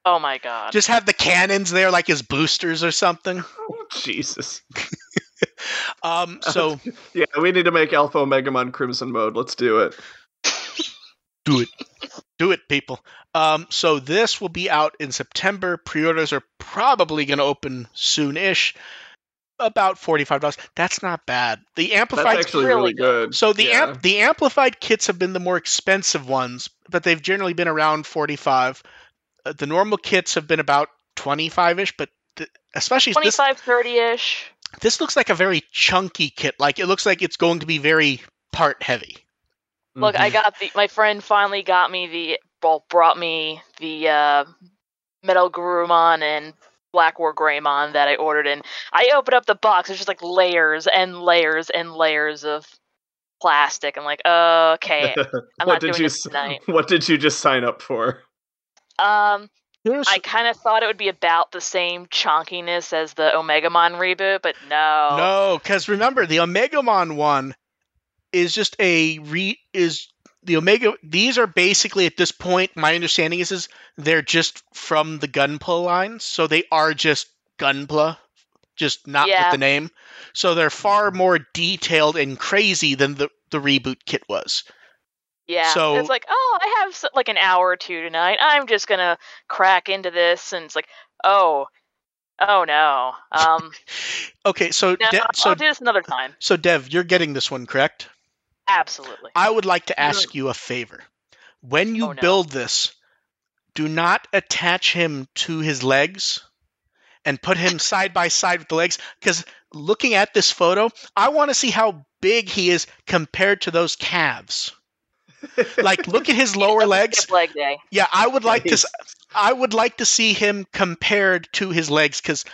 Oh my god. Just have the cannons there like as boosters or something. Oh, Jesus. Um, so Yeah, we need to make Alpha Omegamon Crimson mode. Let's do it. Do it. Do it people. Um so this will be out in september. Pre-orders are probably going to open soon-ish. About $45 that's not bad. The That's amplified actually really really good. so the yeah. amp the amplified kits have been the more expensive ones but they've generally been around 45 uh, the normal kits have been about 25ish but th- especially this 25, 30 ish. this looks like a very chunky kit. Like it looks like it's going to be very part heavy Look, I Mhm. got the. My friend finally got me the. Well, brought me the uh, Metal Garurumon and Black War Greymon that I ordered, and I opened up the box. There's just like layers and layers and layers of plastic. I'm like, okay, I'm what not did doing you this tonight. What did you just sign up for? Um, Here's- I kind of thought it would be about the same chunkiness as the Omegamon reboot, but no. No, because remember the Omegamon one is just a re is the Omega these are basically at this point my understanding is is they're just from the Gunpla lines, so they are just Gunpla, just not Yeah. with the name. So they're far more detailed and crazy than the the reboot kit was. Yeah. So- it's like, oh, I have like an hour or two tonight. I'm just gonna crack into this, and it's like, oh, oh no. Um, Okay, so no, I'll, so I'll do this another time. so Dev, you're getting this one correct? Absolutely. I would like to ask you a favor. When you Oh, no. build this, do not attach him to his legs and put him side by side with the legs because looking at this photo, I want to see how big he is compared to those calves. Like look at his lower legs. leg day. Yeah, I would like to Nice. s- I would like to see him compared to his legs cuz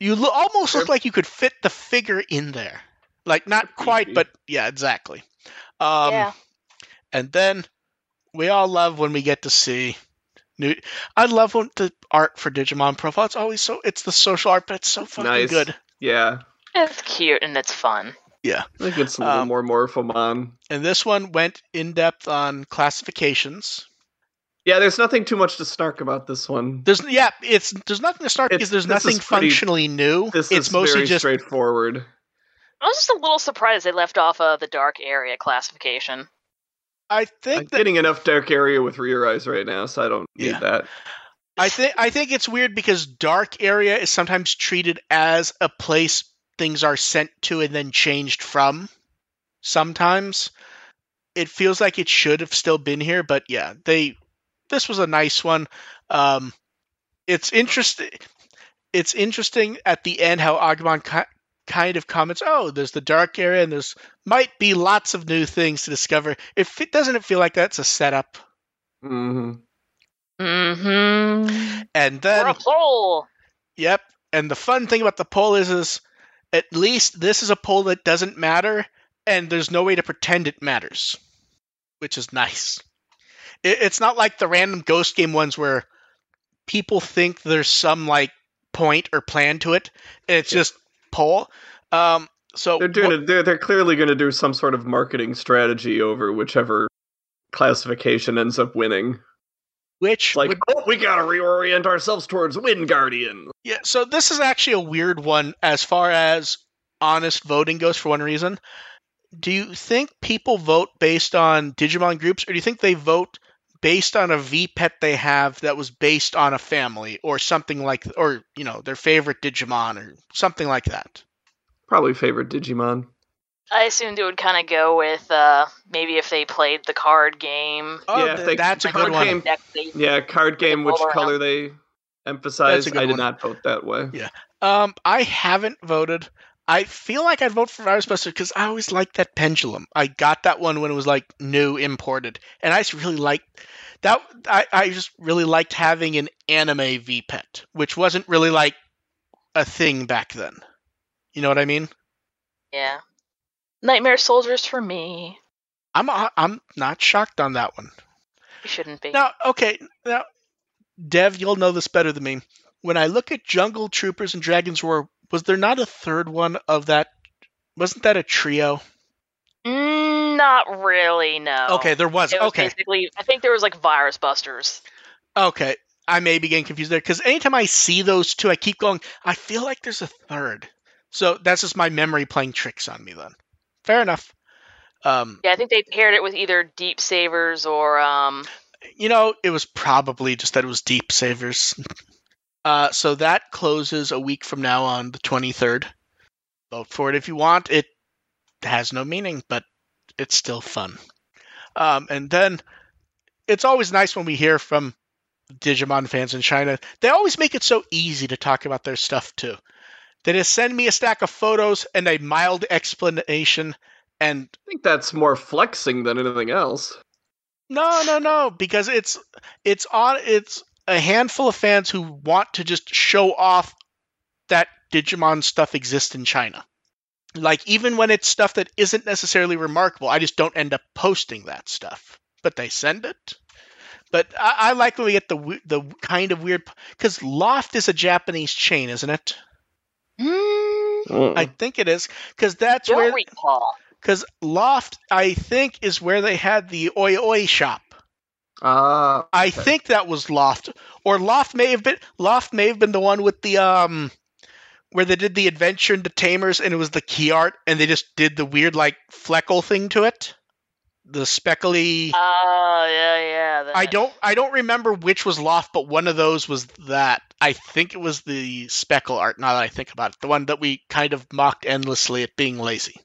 you lo- almost look like you could fit the figure in there. Like not quite, but yeah, exactly. Um yeah. and then we all love when we get to see new. I love when the art for Digimon profile. It's always so. It's the social art, but it's so fucking nice. good. Yeah. It's cute and it's fun. Yeah. I think it's a little Um, more Morphomon. And this one went in depth on classifications. Yeah, there's nothing too much to snark about this one. There's yeah, it's there's nothing to start It's- because there's nothing pretty- functionally new. This it's is mostly very just straightforward. I was just a little surprised they left off uh, the dark area classification. I think I'm that getting enough dark area with ReArise right now, so I don't need Yeah. that. I think I think it's weird because dark area is sometimes treated as a place things are sent to and then changed from. Sometimes it feels like it should have still been here, but yeah, they this was a nice one. Um, it's interesting. It's interesting at the end how Agumon ki- kind of comments, "Oh, there's the dark area, and there's might be lots of new things to discover." If it doesn't it feel like that's a setup, Mm-hmm. Mm-hmm. and We're then a poll. Yep. And the fun thing about the poll is, is at least this is a poll that doesn't matter, and there's no way to pretend it matters, which is nice. It, it's not like the random ghost game ones where people think there's some like point or plan to it, and it's Yeah. just poll. Um, so They're doing what- it. They're, they're clearly going to do some sort of marketing strategy over whichever classification ends up winning. which Like, would- oh, we got to reorient ourselves towards Wind Guardian. Yeah, so this is actually a weird one as far as honest voting goes for one reason. Do you think people vote based on Digimon groups, or do you think they vote based on a V pet they have that was based on a family or something like, or, you know, their favorite Digimon or something like that? Probably favorite Digimon. I assumed it would kind of go with uh, maybe if they played the card game. Oh, Yeah, they- that's a card good one. game- Yeah, card game. Which color they emphasize? That's a good I did one. not vote that way. Yeah. Um, I haven't voted. I feel like I'd vote for Virus Buster because I always liked that pendulum. I got that one when it was like new imported, and I just really liked that. I, I just really liked having an anime V pet, which wasn't really like a thing back then. You know what I mean? Yeah. Nightmare Soldiers for me. I'm I'm not shocked on that one. You shouldn't be. Now, okay, now, Dev, you'll know this better than me. When I look at Jungle Troopers and Dragon's Roar, was there not a third one of that? Wasn't that a trio? Mm, not really, no. Okay, there was. It was Okay, basically, I think there was like Virus Busters. okay. I may be getting confused there because anytime I see those two, I keep going. I feel like there's a third. So that's just my memory playing tricks on me. Then, fair enough. Um, Yeah, I think they paired it with either Deep Savers or um. you know, it was probably just that it was Deep Savers. Uh, so that closes a week from now on the 23rd. Vote for it if you want. It has no meaning, but it's still fun. Um, and then it's always nice when we hear from Digimon fans in China. They always make it so easy to talk about their stuff, too. They just send me a stack of photos and a mild explanation, and I think that's more flexing than anything else. No, no, no, because it's it's on it's a handful of fans who want to just show off that Digimon stuff exists in China. Like even when it's stuff that isn't necessarily remarkable, I just don't end up posting that stuff. But they send it. But I, I like when we get the the kind of weird because Loft is a Japanese chain, isn't it? Mm. I think it is because that's don't where. Because Loft, I think, is where they had the Oi Oi shop. Ah, I think that was Loft, or Loft may have been Loft may have been the one with the um, where they did the adventure into Tamers, and it was the key art, and they just did the weird like fleckle thing to it, the speckly. Oh yeah, yeah. I don't I don't remember which was Loft, but one of those was that. I think it was the speckle art. Now that I think about it, the one that we kind of mocked endlessly at being lazy,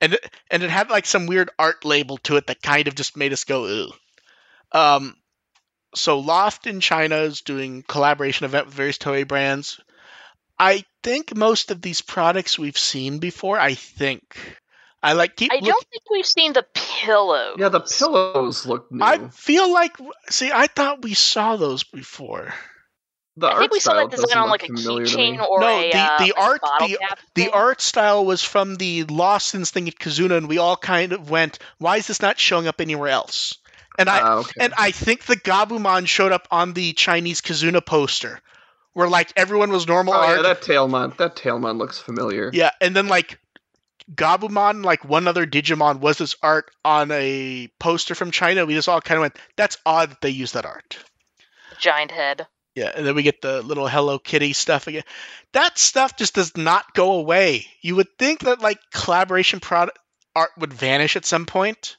and it, and it had like some weird art label to it that kind of just made us go ooh. Um, so Loft in China is doing collaboration event with various Toei brands. I think most of these products we've seen before. I think I like keep I look- don't think we've seen the pillows. Yeah, the pillows look new. I feel like see, I thought we saw those before. the I art think we saw style that design doesn't on like a familiar to me. keychain or No, a the- uh, the like a art- bottle the- The art style was from the Lawson's thing at Kazuna, and we all kind of went, "Why is this not showing up anywhere else?" And I Ah, okay. and I think the Gabumon showed up on the Chinese Kazuna poster, where like everyone was normal oh art. yeah, that Tailmon, that Tailmon looks familiar. Yeah, and then like Gabumon, like one other Digimon, was this art on a poster from China. We just all kind of went, "That's odd that they use that art." giant head. Yeah, and then we get the little Hello Kitty stuff again. That stuff just does not go away. You would think that like collaboration product art would vanish at some point.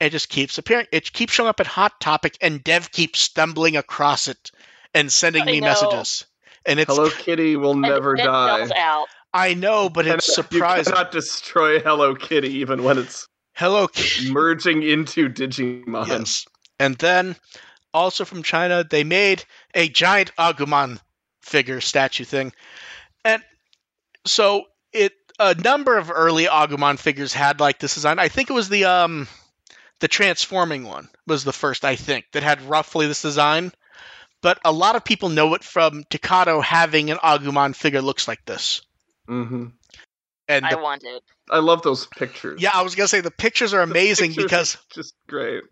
It just keeps appearing. It keeps showing up at Hot Topic, and Dev keeps stumbling across it and sending I me know. messages. And it's Hello Kitty will never then die. out. I know, but it's You surprising. cannot destroy Hello Kitty even when it's Hello Kitty. merging into Digimon. Yes. And then, also from China, they made a giant Agumon figure statue thing. And so it a number of early Agumon figures had like this design. I think it was the um the transforming one was the first, I think, that had roughly this design. But a lot of people know it from Takato having an Agumon figure looks like this. hmm And I the- want it. I love those pictures. yeah, I was gonna say the pictures are amazing pictures because are just great.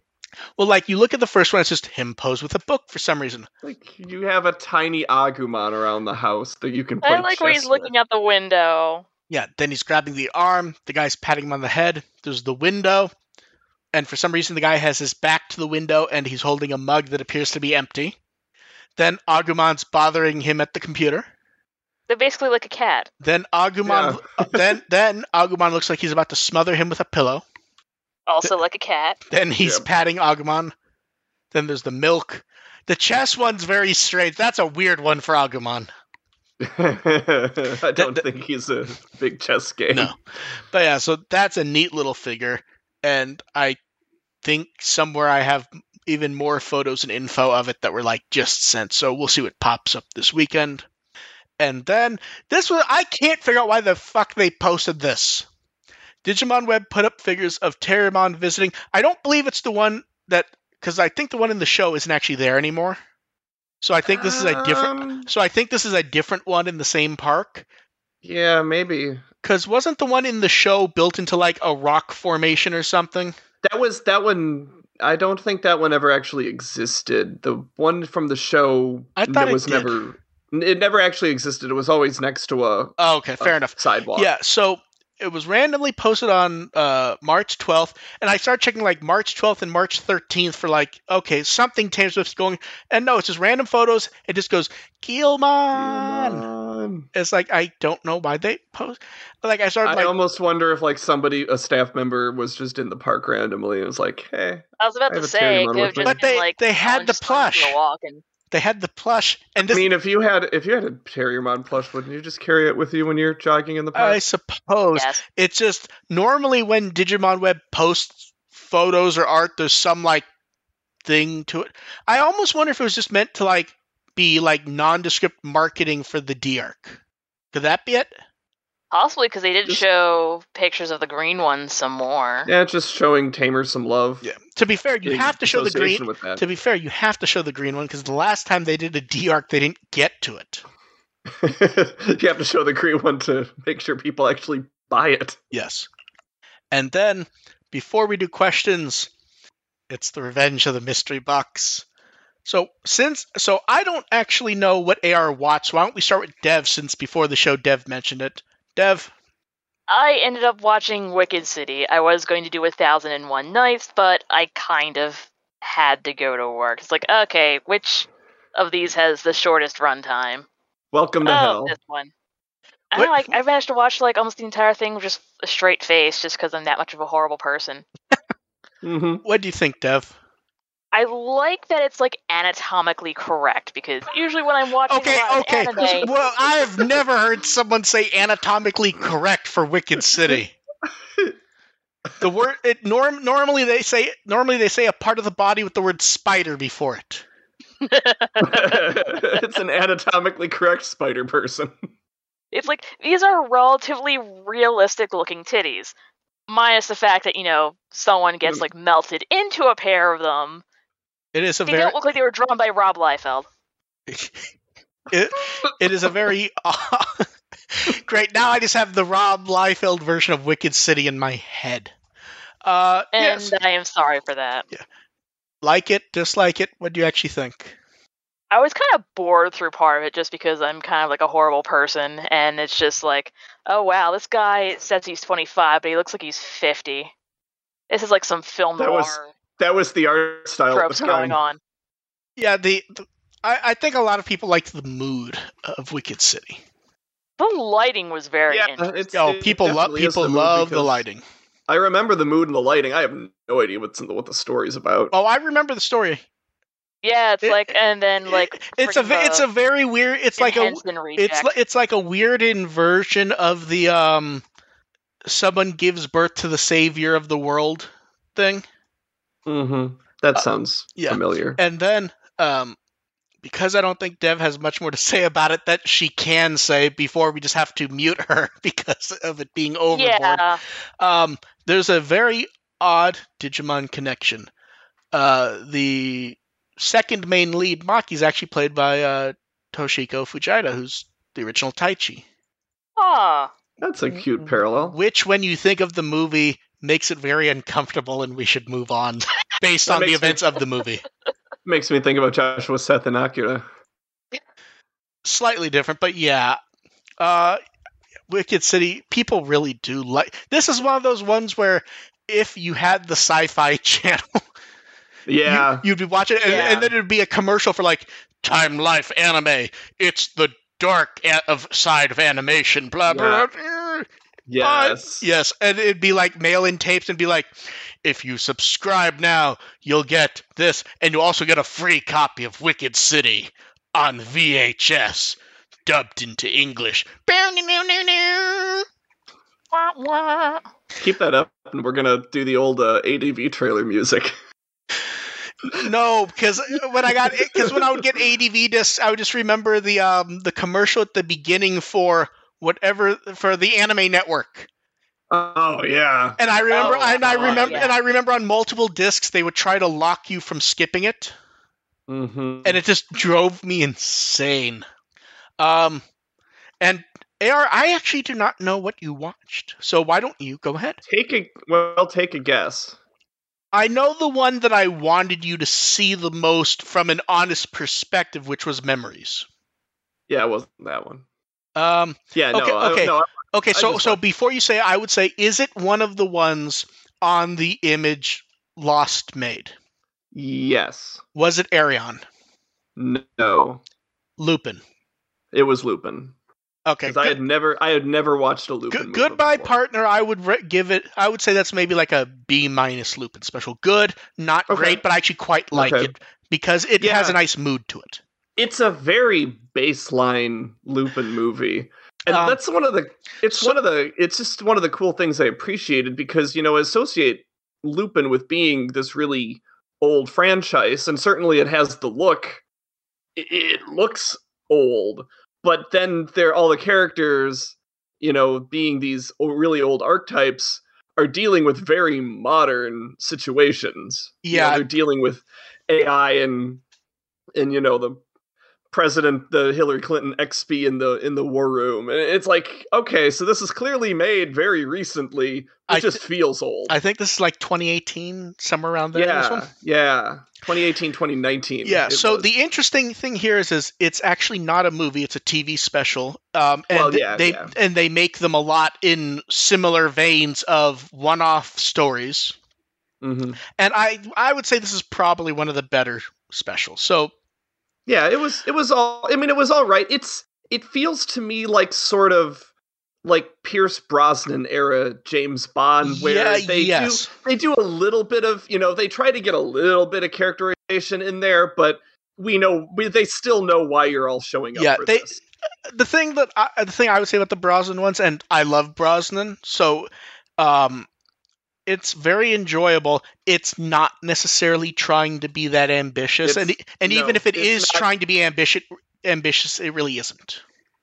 well, like you look at the first one, it's just him posed with a book for some reason. Like you have a tiny Agumon around the house that you can play I like where he's with. looking out the window. Yeah, then he's grabbing the arm. The guy's patting him on the head. There's the window. And for some reason, the guy has his back to the window and he's holding a mug that appears to be empty. Then Agumon's bothering him at the computer. They're basically like a cat. Then Agumon, then then Agumon looks like he's about to smother him with a pillow. Also like a cat. Then he's Yep. patting Agumon. Then there's the milk. The chess one's very strange. That's a weird one for Agumon. I don't th- think he's a big chess game. No. But yeah, so that's a neat little figure, and I think somewhere I have even more photos and info of it that were like just sent. So we'll see what pops up this weekend. And then this was I can't figure out why the fuck they posted this. Digimon Web put up figures of Terriermon visiting. I don't believe it's the one that because I think the one in the show isn't actually there anymore. So I think this is a different. Um, So I think this is a different one in the same park. Yeah, maybe. Because wasn't the one in the show built into like a rock formation or something? That was that one. I don't think that one ever actually existed. The one from the show I thought that was never. It never actually existed. It was always next to a, Oh, okay, fair a enough. sidewalk. Yeah, so it was randomly posted on uh, March 12th, and I started checking like March 12th and March 13th for like, okay, something Taylor Swift's going, and no, it's just random photos. It just goes, Guilmon. Um, It's like I don't know why they post. Like I started I like, almost wonder if like somebody, a staff member, was just in the park randomly and was like, "Hey, I was about I to say, Terry it one could have with me. just But they- like they had the just plush. a walk and they had the plush, and I mean, if you had if you had a Terriermon plush, wouldn't you just carry it with you when you're jogging in the park?" I suppose yes, it's just normally when Digimon Web posts photos or art, there's some like thing to it. I almost wonder if it was just meant to like be like nondescript marketing for the D arc. Could that be it? Possibly because they did Just- show pictures of the green ones some more. yeah, just showing Tamer some love. Yeah. To be fair, you in have to show the green. with that. To be fair, you have to show the green one because the last time they did a D arc, they didn't get to it. you have to show the green one to make sure people actually buy it. Yes. And then before we do questions, it's the revenge of the mystery box. So since so I don't actually know what AR Watts. Why don't we start with Dev since before the show Dev mentioned it. Dev, I ended up watching Wicked City. I was going to do a thousand and one nights, but I kind of had to go to work. It's like, okay, which of these has the shortest runtime? Welcome to oh, hell. this one. I don't know, like I managed to watch like almost the entire thing with just a straight face, just because I'm that much of a horrible person. hmm What do you think, Dev? I like that it's like anatomically correct because usually when I'm watching Okay, a lot of okay. anime, Well, I've never heard someone say anatomically correct for Wicked City. The word it norm normally they say normally they say a part of the body with the word spider before it. it's an anatomically correct spider person. it's like these are relatively realistic looking titties, minus the fact that you know someone gets Mm. like melted into a pair of them. It is a They very don't look like they were drawn by Rob Liefeld. it, it is a very great. Now I just have the Rob Liefeld version of Wicked City in my head. Uh, And yes, I am sorry for that. Yeah. like it, dislike it. What do you actually think? I was kind of bored through part of it just because I'm kind of like a horrible person, and it's just like, oh wow, this guy says he's 25, but he looks like he's 50. This is like some film That noir was That was the art style at tropes the going on. Yeah, the, the I, I think a lot of people liked the mood of Wicked City. The lighting was very Yeah, interesting. it's, Oh, people love people the love the lighting. I remember the mood and the lighting. I have no idea what's in the, what the story's about. Oh, I remember the story. Yeah, it's It- like, and then like It's a it's a very weird. It's like a reject. it's it's like a weird inversion of the um someone gives birth to the savior of the world thing. Mm-hmm. That Uh, sounds yeah. familiar. And then um because I don't think Dev has much more to say about it that she can say before we just have to mute her because of it being overboard. yeah, Um, there's a very odd Digimon connection. Uh, the second main lead, Maki, is actually played by uh, Toshiko Fujita, who's the original Taichi. huh. That's a cute parallel. Which, when you think of the movie, makes it very uncomfortable, and we should move on based on the makes me- events of the movie. Makes me think about Joshua Seth and Akira. Slightly different, but yeah. Uh, Wicked City, people really do like. This is one of those ones where if you had the Sci-Fi Channel Yeah. you, would be watching, it, and, Yeah. and then it'd be a commercial for like Time Life Anime. It's the dark a- of side of animation. Blah blah. blah. Yes. Yes, and it'd be like mail-in tapes, and be like, if you subscribe now, you'll get this, and you'll also get a free copy of Wicked City on VHS, dubbed into English. Wah, wah. Keep that up, and we're gonna do the old uh, ADV trailer music. No, because when I got because when I would get ADV discs, I would just remember the um the commercial at the beginning for whatever for the Anime Network, Oh yeah. and I remember Oh, and I oh, remember yeah. and I remember on multiple discs they would try to lock you from skipping it, Mm-hmm. and it just drove me insane. Um, and AR, I actually do not know what you watched, so why don't you go ahead? take a well, take a guess. I know the one that I wanted you to see the most from an honest perspective, which was Memories. Yeah, it wasn't that one. Um, Yeah, no, Okay, I- okay. no. okay, so so before you say, I would say, is it one of the ones on the image Lost made? Yes. Was it Arion? No. Lupin? It was Lupin. Okay, Because I had never, I had never watched a Lupin. good, goodbye, before. partner. I would re- give it. I would say that's maybe like a B minus Lupin special. Good, not Okay. great, but I actually quite like Okay. it because it has a nice mood to it. It's a very baseline Lupin movie. And Um, that's one of the it's so- one of the it's just one of the cool things I appreciated because you know I associate Lupin with being this really old franchise and certainly it has the look it, it looks old but then there all the characters you know being these really old archetypes are dealing with very modern situations You know, Yeah. they're dealing with AI and and you know the President the Hillary Clinton XP in the in the war room. And it's like, okay, so this is clearly made very recently. It I just feels old. I think this is like 2018, somewhere around there. this one. yeah, yeah. 2018, 2019. Yeah. So was. the interesting thing here is, is it's actually not a movie; it's a TV special. Um, and Well, yeah, they yeah. and they make them a lot in similar veins of one-off stories. Mhm. And I I would say this is probably one of the better specials. So Yeah, it was it was all I mean it was all right. It's it feels to me like sort of like Pierce Brosnan era James Bond where yeah, they yes. do they do a little bit of, you know, they try to get a little bit of characterization in there, but we know we, they still know why you're all showing up Yeah, for they- this. the thing that I, the thing I would say about the Brosnan ones, and I love Brosnan, so um, it's very enjoyable. It's not necessarily trying to be that ambitious, and It's- and no, even if it's not. trying to be ambitious, ambitious, it really isn't.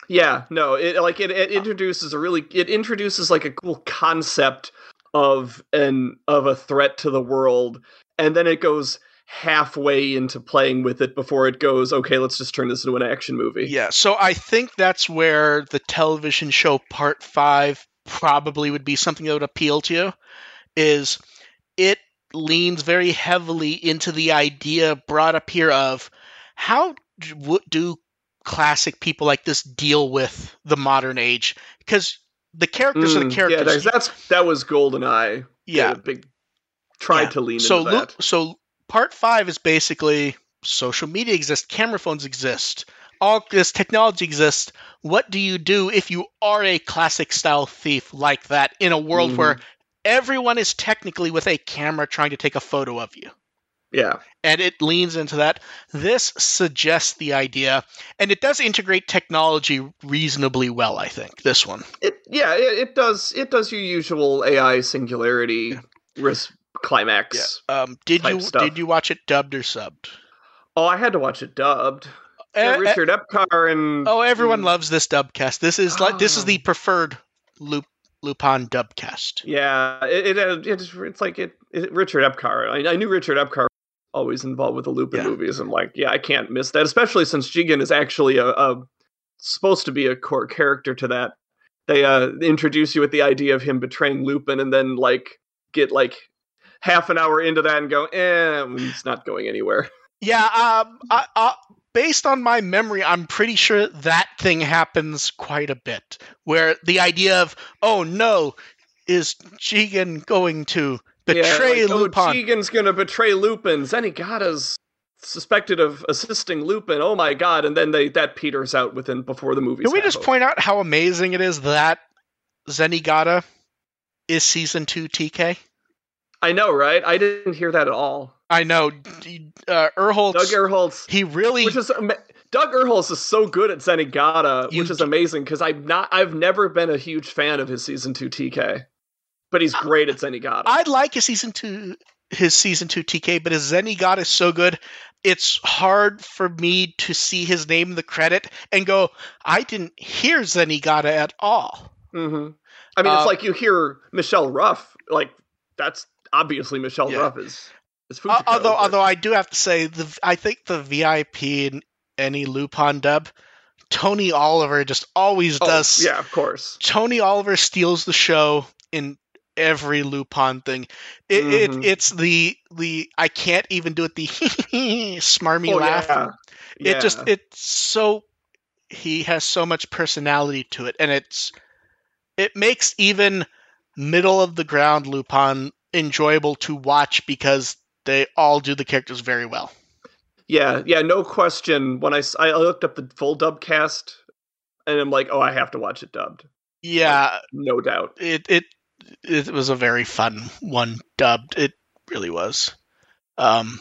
Yeah, no, it like it, it introduces a really it introduces like a cool concept of an of a threat to the world, and then it goes halfway into playing with it before it goes, okay, let's just turn this into an action movie. Yeah, so I think that's where the television show Part Five probably would be something that would appeal to you. Is it leans very heavily into the idea brought up here of how do classic people like this deal with the modern age? Because the characters are Mm, the characters. Yeah, that's, that was GoldenEye. Yeah. Big tried Yeah. to lean so into Lu- that. so part five is basically social media exists, camera phones exist, all this technology exists. What do you do if you are a classic style thief like that in a world Mhm. where everyone is technically with a camera trying to take a photo of you? Yeah, And it leans into that. This suggests the idea, and it does integrate technology reasonably well. I think this one. it yeah it, it does it does your usual AI singularity risk climax. Um, did you stuff. did you watch it dubbed or subbed? Oh, I had to watch it dubbed. Yeah, Eh, eh, Richard Epcar and Oh, everyone mm, loves this dubcast. This is like this is Oh. the preferred Lup- Lupin dubcast. Yeah, it, it, it's it's like it, it Richard Epcar. I, I knew Richard Epcar was always involved with the Lupin Yeah. movies. I'm like, yeah, I can't miss that, especially since Jigen is actually a, a supposed to be a core character to that. They uh introduce you with the idea of him betraying Lupin, and then like get like half an hour into that and go, eh, he's not going anywhere. Yeah, um, I, I, based on my memory, I'm pretty sure that thing happens quite a bit. Where the idea of, oh no, is Jigen going to betray yeah, like, oh, Lupin? Oh, Jigen's gonna betray Lupin. Zenigata's suspected of assisting Lupin. Oh my god! And then they that peters out within before the movie. Can we just point out how amazing it is that Zenigata is season two TK? I know, right? I didn't hear that at all. I know, uh, Erholtz. Doug Erholtz, he really which is Doug Erholtz is so good at Zenigata, You which is amazing because I'm not. I've never been a huge fan of his season two TK, but he's great at Zenigata. I like his season two his season two TK, but his Zenigata is so good. It's hard for me to see his name in the credit and go, I didn't hear Zenigata at all. hmm I mean, Uh, it's like you hear Michelle Ruff, like that's obviously Michelle Yeah. Ruff is. Is Uh, although, but- although I do have to say, the I think the VIP in any Lupin dub, Tony Oliver just always Oh, does. yeah, of course. Tony Oliver steals the show in every Lupin thing. It, Mhm. it it's the the I can't even do it the smarmy Oh, laugh. yeah. It just it's so he has so much personality to it, and it's it makes even middle of the ground Lupin enjoyable to watch because they all do the characters very well. Yeah, yeah, no question. When I I looked up the full dub cast, and I'm like, oh, I have to watch it dubbed. Yeah, No doubt. it it it was a very fun one dubbed. It really was. Um,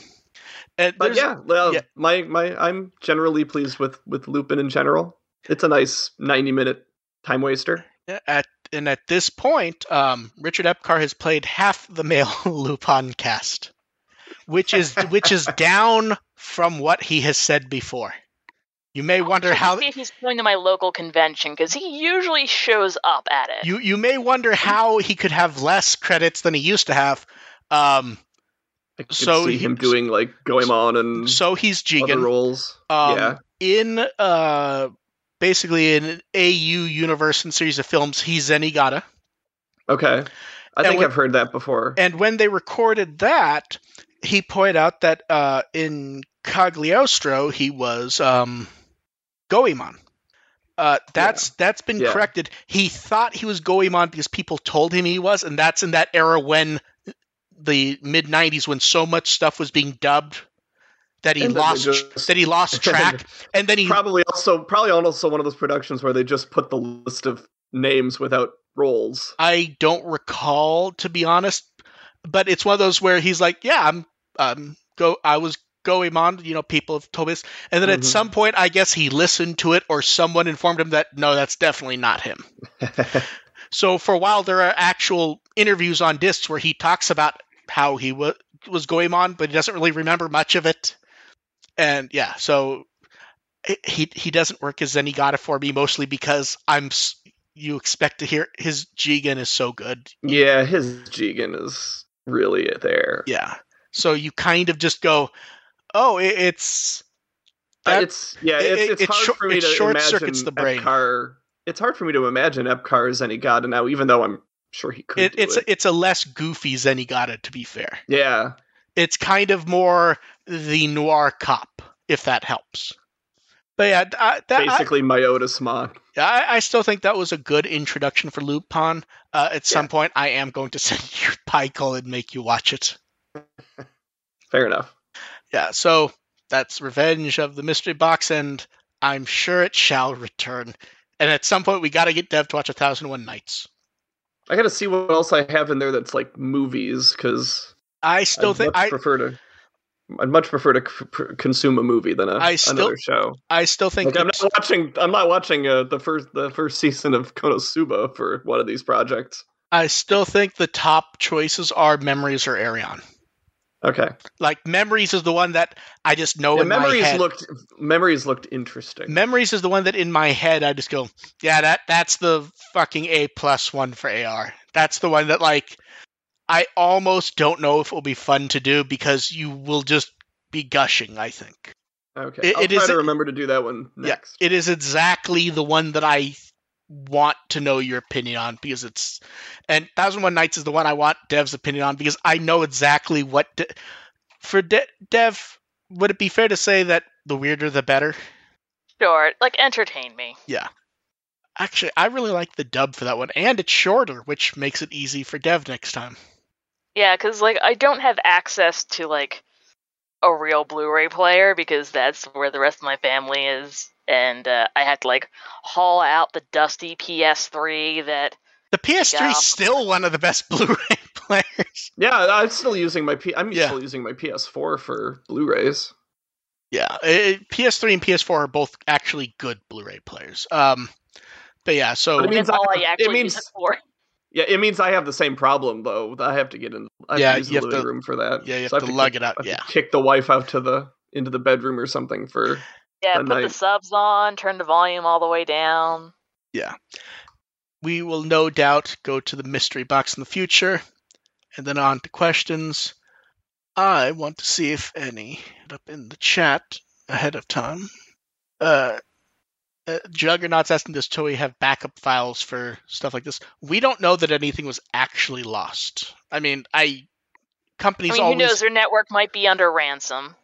and But yeah, well, yeah. my my I'm generally pleased with with Lupin in general. It's a nice 90 minute time waster. at and at this point, um, Richard Epcar has played half the male Lupin cast, which is which is down from what he has said before. You may wonder Check to how see if he's going to my local convention because he usually shows up at it. you you may wonder how he could have less credits than he used to have. Um, I could So see he- him doing like Goemon and so he's other Jigen. roles. Um, yeah, in uh, basically an AU universe and series of films, he's Zenigata. Okay. I And think when- I've heard that before. And when they recorded that, he pointed out that uh, in Cagliostro he was um, Goemon. Uh, that's that's been Yeah. corrected. He thought he was Goemon because people told him he was, and that's in that era when the mid '90s when so much stuff was being dubbed that he And lost just- that he lost track, and then he probably also probably also one of those productions where they just put the list of names without roles. I don't recall to be honest, but it's one of those where he's like, "Yeah, I'm um go I was Goemon, you know, people have told me this." And then at Mhm. some point I guess he listened to it or someone informed him that no, that's definitely not him. So for a while there are actual interviews on discs where he talks about how he was was going on, but he doesn't really remember much of it. And yeah, so he he doesn't work as Zenigata for me mostly because I'm you expect to hear his Jigen is so good yeah, his Jigen is really there. Yeah. So you kind of just go, oh, it, it's Uh, that- it's yeah, it- it's, it- it's hard short- for me it to short imagine circuits the brain. Epcar. It's hard for me to imagine Epcar as any god now, even though I'm sure he could. it, it's it. it's a less goofy Zenigata to be fair. yeah, It's kind of more the noir cop, if that helps. But yeah, I, that, I, basically Myotismon. I, I still think that was a good introduction for Lupin. Uh, at some Yeah. point, I am going to send you Pykel and make you watch it. Fair enough. Yeah, so that's Revenge of the Mystery Box, and I'm sure it shall return. And at some point, we got to get Dev to watch A Thousand and One Nights. I got to see what else I have in there that's like movies because I still I'd think I, prefer to. I'd much prefer to c- consume a movie than a, I still another show. I still think Like, I'm not watching. I'm not watching uh, the first the first season of Konosuba for one of these projects. I still think the top choices are Memories or Arion. Okay. Like Memories is the one that I just know Yeah, in my memories looked memories looked interesting. Memories is the one that in my head I just go, yeah, that that's the fucking A plus one for AR. That's the one that like I almost don't know if it will be fun to do because you will just be gushing. I think okay. it- I'll it try is- to remember to do that one next. it is exactly the one that I want to know your opinion on because it's and Thousand One Nights is the one I want Dev's opinion on because I know exactly what De- for De- Dev. Would it be fair to say that the weirder the better? Sure, like entertain me. Yeah, actually, I really like the dub for that one, and it's shorter, which makes it easy for Dev next time. Yeah, because like I don't have access to like a real Blu-ray player because that's where the rest of my family is, and uh, I had to like haul out the dusty PS3 that The PS3 is still one of the best Blu-ray players. Yeah, I'm still using my P. I'm Yeah. still using my PS4 for Blu-rays. Yeah, it, PS3 and PS4 are both actually good Blu-ray players. Um, but yeah, so But it means all I- I it actually means- use it for. Yeah, it means I have the same problem though. I have to get in. I have Yeah, to use you the have living to- room for that. yeah, you have So I to kick- lug it out, I have to yeah. kick the wife out to the into the bedroom or something for. Yeah, put the subs on, turn the volume all the way down. Yeah. We will no doubt go to the mystery box in the future, and then on to questions. I want to see if any up in the chat ahead of time. Uh, uh, Juggernaut's asking, does Toei have backup files for stuff like this? We don't know that anything was actually lost. I mean, I companies I mean, always. who knows? Their network might be under ransom.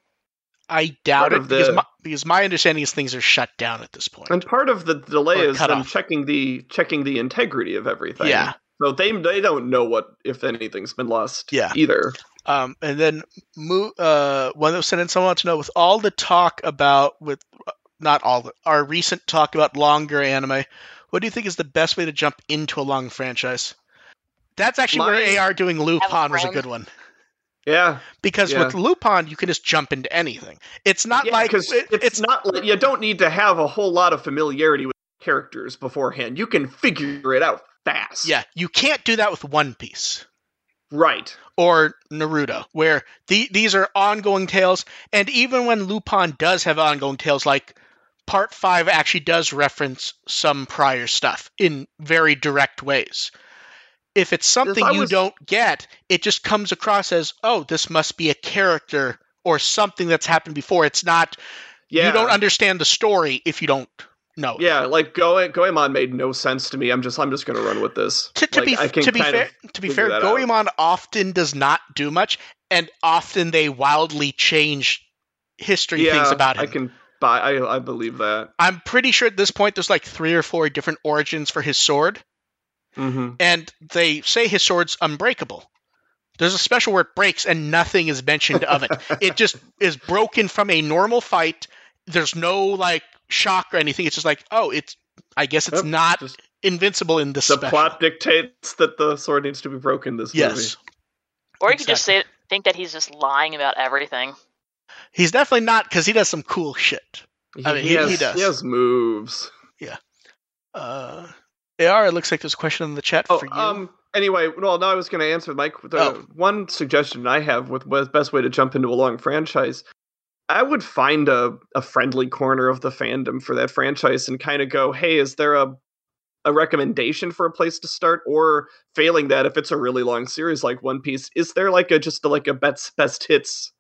I doubt Part it of because the- my, because my understanding is things are shut down at this point. And part of the delay Or is cut them off. checking the checking the integrity of everything. Yeah. So they they don't know what if anything's been lost. Yeah. Either. Um, and then Mo- uh, one that was sent in, someone wants to know with all the talk about with not all the, our recent talk about longer anime, what do you think is the best way to jump into a long franchise? That's actually My- where AR doing Lupin was a good one Yeah. because Yeah. with Lupin you can just jump into anything. It's not Yeah, like because it- it's, it's not like you don't need to have a whole lot of familiarity with characters beforehand. You can figure it out fast. yeah you can't do that with One Piece. Right. or Naruto, where the, these are ongoing tales. And even when Lupin does have ongoing tales, like Part 5 actually does reference some prior stuff in very direct ways. If it's something you don't get, it just comes across as, oh, this must be a character or something that's happened before. It's not Yeah, You don't understand the story if you don't know. it. Yeah, like Go Goemon made no sense to me. I'm just I'm just gonna run with this. To, to Like, be I can to be fair, to be fair, that out. Goemon often does not do much, and often they wildly change history yeah, things about him. I can buy. I I believe that. I'm pretty sure at this point there's like three or four different origins for his sword, hmm and they say his sword's unbreakable. There's a special where it breaks, and nothing is mentioned of it. it just is broken from a normal fight. There's no like shock or anything. It's just like, oh, it's. I guess it's Yep, not just- invincible in this. the special. plot dictates that the sword needs to be broken. This Yes, movie. Or you could just say think that he's just lying about everything. he's definitely not because he does some cool shit. He, I mean, he he- has, he does. He has moves. Yeah. Uh, AR, it looks like there's a question in the chat Oh, for you. um. Anyway, well, now I was going to answer Mike. The Oh. one suggestion I have with the best way to jump into a long franchise, I would find a a friendly corner of the fandom for that franchise and kind of go, hey, is there a a recommendation for a place to start, or failing that, if it's a really long series like One Piece, is there like a just like a best best hits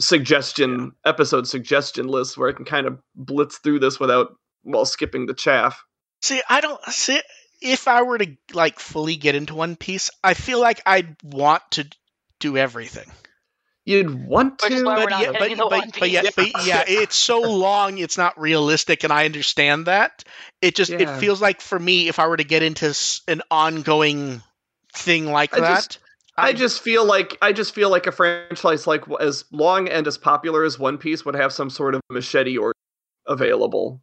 suggestion episode suggestion list where I can kind of blitz through this without while skipping the chaff? See, I don't see if I were to like fully get into One Piece, I feel like I'd want to do everything. You'd want to, But yeah, but, but, but yeah, but yeah, it's so long, it's not realistic, and I understand that. It just it feels like for me, if I were to get into an ongoing thing like I that, just- I just feel like I just feel like a franchise like as long and as popular as One Piece would have some sort of machete or available.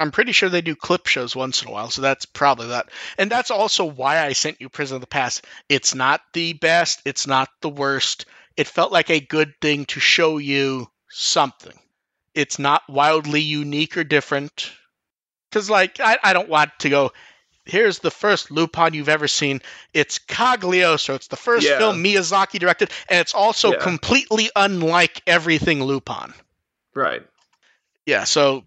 I'm pretty sure they do clip shows once in a while, so that's probably that. And that's also why I sent you Prison of the Past. It's not the best, it's not the worst. It felt like a good thing to show you something. It's not wildly unique or different. Because, like, I, I don't want to go, here's the first Lupin you've ever seen. It's Cagliostro. It's the first Yeah. film Miyazaki directed, and it's also Yeah. completely unlike everything Lupin. Right. Yeah, so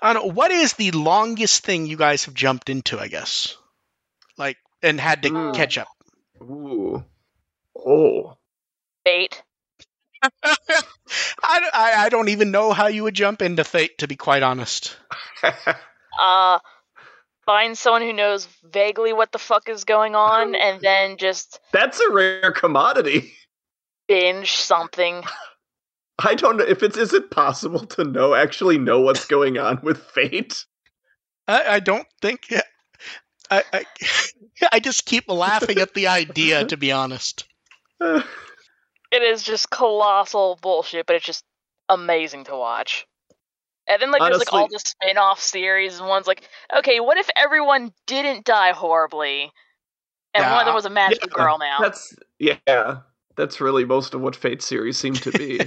I don't know. What is the longest thing you guys have jumped into, I guess? Like, and had to Mm. catch up? Ooh. Oh. Fate. I, I, I don't even know how you would jump into Fate, to be quite honest. Uh find someone who knows vaguely what the fuck is going on and then just That's a rare commodity. binge something. I don't know if it's is it possible to know actually know what's going on with fate? I, I don't think. I, I, I just keep laughing at the idea, to be honest. It is just colossal bullshit, but it's just amazing to watch. And then like there's like all the spin-off series and one's like, okay, what if everyone didn't die horribly? And one of them was a magical yeah, girl now. That's yeah. That's really most of what Fate series seem to be.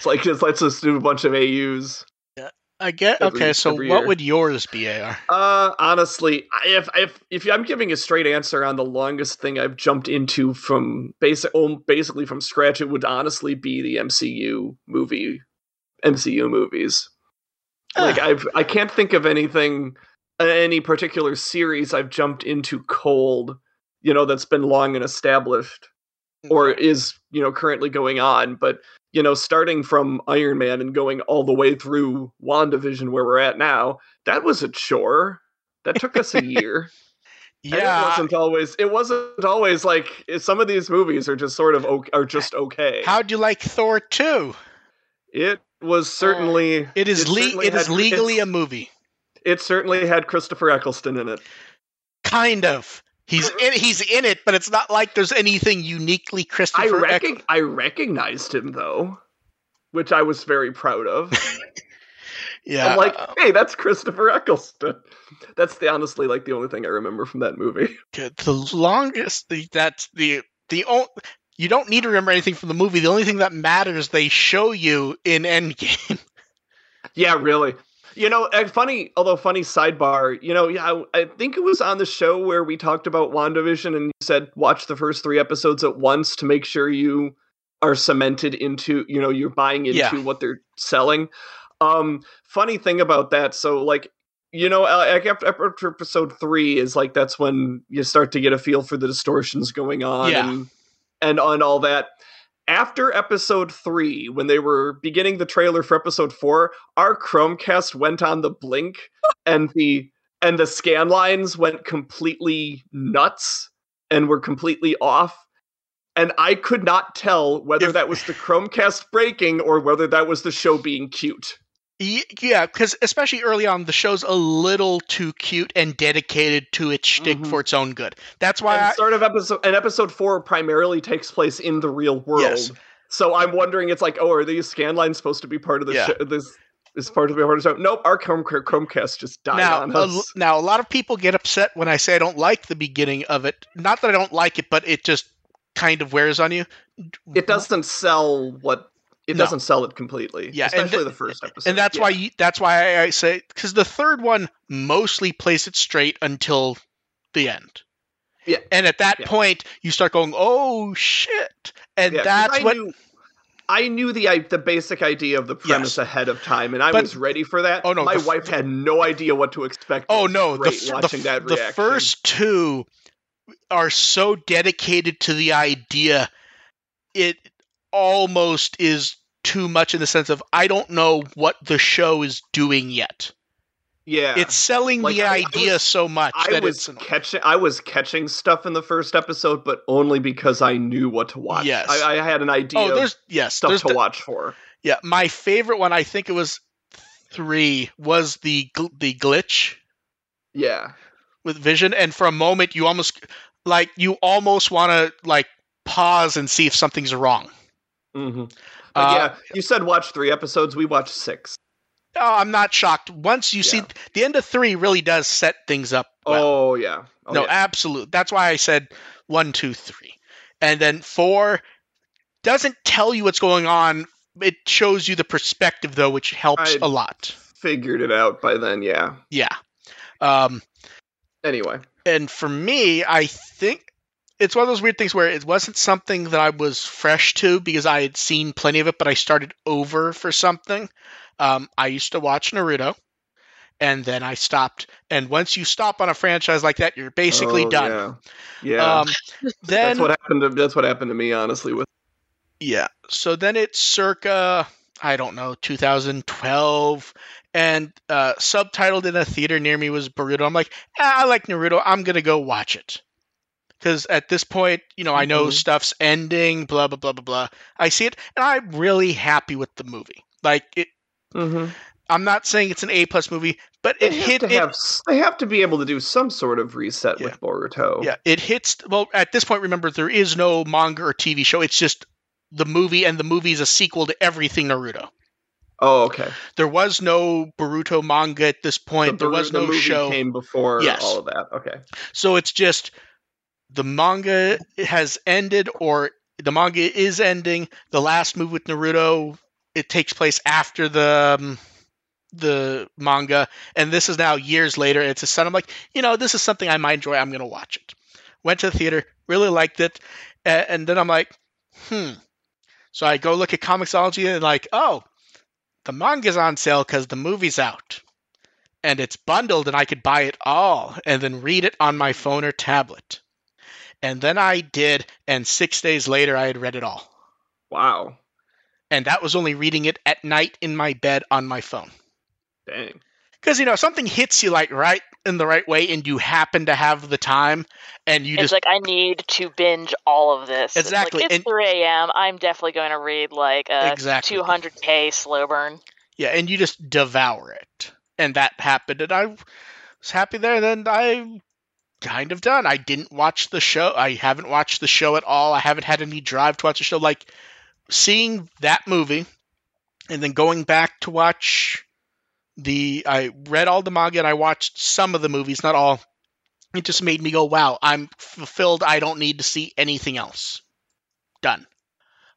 It's like just let's just do a bunch of AUs. Yeah, I get. Every- Okay, so what year. would yours be, AR? Uh, honestly, if if if I'm giving a straight answer on the longest thing I've jumped into from basic, oh, basically from scratch, it would honestly be the MCU movie, MCU movies. Like Ah. I've I can't think of anything, uh, any particular series I've jumped into cold, you know, that's been long and established or is you know currently going on but you know starting from iron man and going all the way through wandavision where we're at now that was a chore that took us a year And it yeah. wasn't always it wasn't always like eh, some of these movies are just sort of okay, are just okay How'd you like Thor 2? it was oh. certainly It is le- certainly it is had- legally a movie. it certainly had christopher eccleston in it Kind of. He's in. He's in it, but it's not like there's anything uniquely i Christopher. Eck- recog- i recognized him though which i was very proud of yeah. I'm like, uh, hey, that's Christopher Eccleston. That's the honestly like the only thing I remember from that movie. The longest. The, that's the the only. You don't need to remember anything from the movie. The only thing that matters they show you in Endgame. yeah, really. You know, and funny, although funny sidebar. You know, yeah, I, I think it was on the show where we talked about Wandavision, and you said watch the first three episodes at once to make sure you are cemented into, you know, you're buying into Yeah. what they're selling. Um, funny thing about that, so like you know, uh, like after episode three is like that's when you start to get a feel for the distortions going on Yeah. and and on all that. After episode three, when they were beginning the trailer for episode four, our Chromecast went on the blink, and the and the scan lines went completely nuts and were completely off. And I could not tell whether If- that was the Chromecast breaking or whether that was the show being cute. Ye- Yeah, because especially early on, the show's a little too cute and dedicated to its shtick Mhm. for its own good. That's why and I, sort of episode and episode four primarily takes place in the real world. Yes. So I'm wondering, it's like, oh, are these scan lines supposed to be part of the Yeah. show? This is part of the part of the show. Nope, our Chrome, Chromecast just died now, on a, us. now a lot of people get upset when I say I don't like the beginning of it. Not that I don't like it, but it just kind of wears on you. it doesn't sell what it No. doesn't sell it completely. Yeah, especially th- the first episode. and that's Yeah. why you, that's why I say because the third one mostly plays it straight until the end. Yeah. and at that Yeah. point you start going, "Oh shit!" And Yeah, that's I what knew, I knew the i- the basic idea of the premise Yes. ahead of time, and I But- was ready for that. Oh, no, my the wife had no idea what to expect. Oh no, the, the, watching f- that the reaction. first two are so dedicated to the idea it almost is too much in the sense of I don't know what the show is doing yet. yeah, It's selling Like, the I- I idea was- so much I that was it's catching I was catching stuff in the first episode, but only because I knew what to watch. Yes. I, I had an idea Oh, of there's yes, stuff there's to the- watch for. yeah. My favorite one, I think it was three, was the gl- the glitch Yeah, with Vision, and for a moment you almost like you almost want to like pause and see if something's wrong. hmm Uh, yeah. You said watch three episodes. We watched six. Oh, I'm not shocked. Once you see the end of three, really does set things up. Well. oh yeah. Oh, no, yeah. absolute. That's why I said one, two, three, and then four doesn't tell you what's going on. It shows you the perspective though, which helps a lot. figured it out by then. Yeah. Yeah. Um, Anyway. and for me, I think it's one of those weird things where it wasn't something that I was fresh to because I had seen plenty of it, but I started over for something. Um, I used to watch Naruto, and then I stopped. And once you stop on a franchise like that, you're basically Oh, done. Yeah. Yeah. Um, then that's what happened to that's what happened to me honestly with Yeah. So then it's circa, I don't know, 2012, and uh, subtitled in a theater near me was Boruto. I'm like, ah, I like Naruto. I'm gonna go watch it. Because at this point, you know, I know Mhm. stuff's ending, blah blah blah blah blah. I see it, and I'm really happy with the movie. Like it, mm-hmm. I'm not saying it's an A plus movie, but it they have hit to it. have they have to be able to do some sort of reset Yeah. with Boruto. Yeah, it hits. Well, at this point, remember there is no manga or TV show. It's just the movie, and the movie is a sequel to everything Naruto. Oh, okay. There was no Boruto manga at this point. The there was the no movie show. came before Yes. all of that. Okay. So it's just the manga has ended or the manga is ending. The last move with Naruto it takes place after the um, the manga and this is now years later. It's a son. I'm like, you know, this is something I might enjoy. I'm to watch it. Went to the theater, really liked it, a- and then I'm like, hmm. So I go look at Comixology and like, oh, the manga's on sale because the movie's out. And it's bundled and I could buy it all and then read it on my phone or tablet. And then I did, and six days later I had read it all. Wow. And that was only reading it at night in my bed on my phone. Dang. Because, you know, something hits you like right in the right way and you happen to have the time and you it's just like I need to binge all of this. It's like, Exactly, It's, and- 3 a.m. I'm definitely going to read like a Exactly. 200k slow burn. Yeah, and you just devour it. And that happened, and I was happy there. Then I kind of done. I didn't watch the show. I haven't watched the show at all. I haven't had any drive to watch the show. Like seeing that movie and then going back to watch the. I read all the manga and I watched some of the movies, not all. It just made me go, wow, I'm fulfilled. I don't need to see anything else. Done.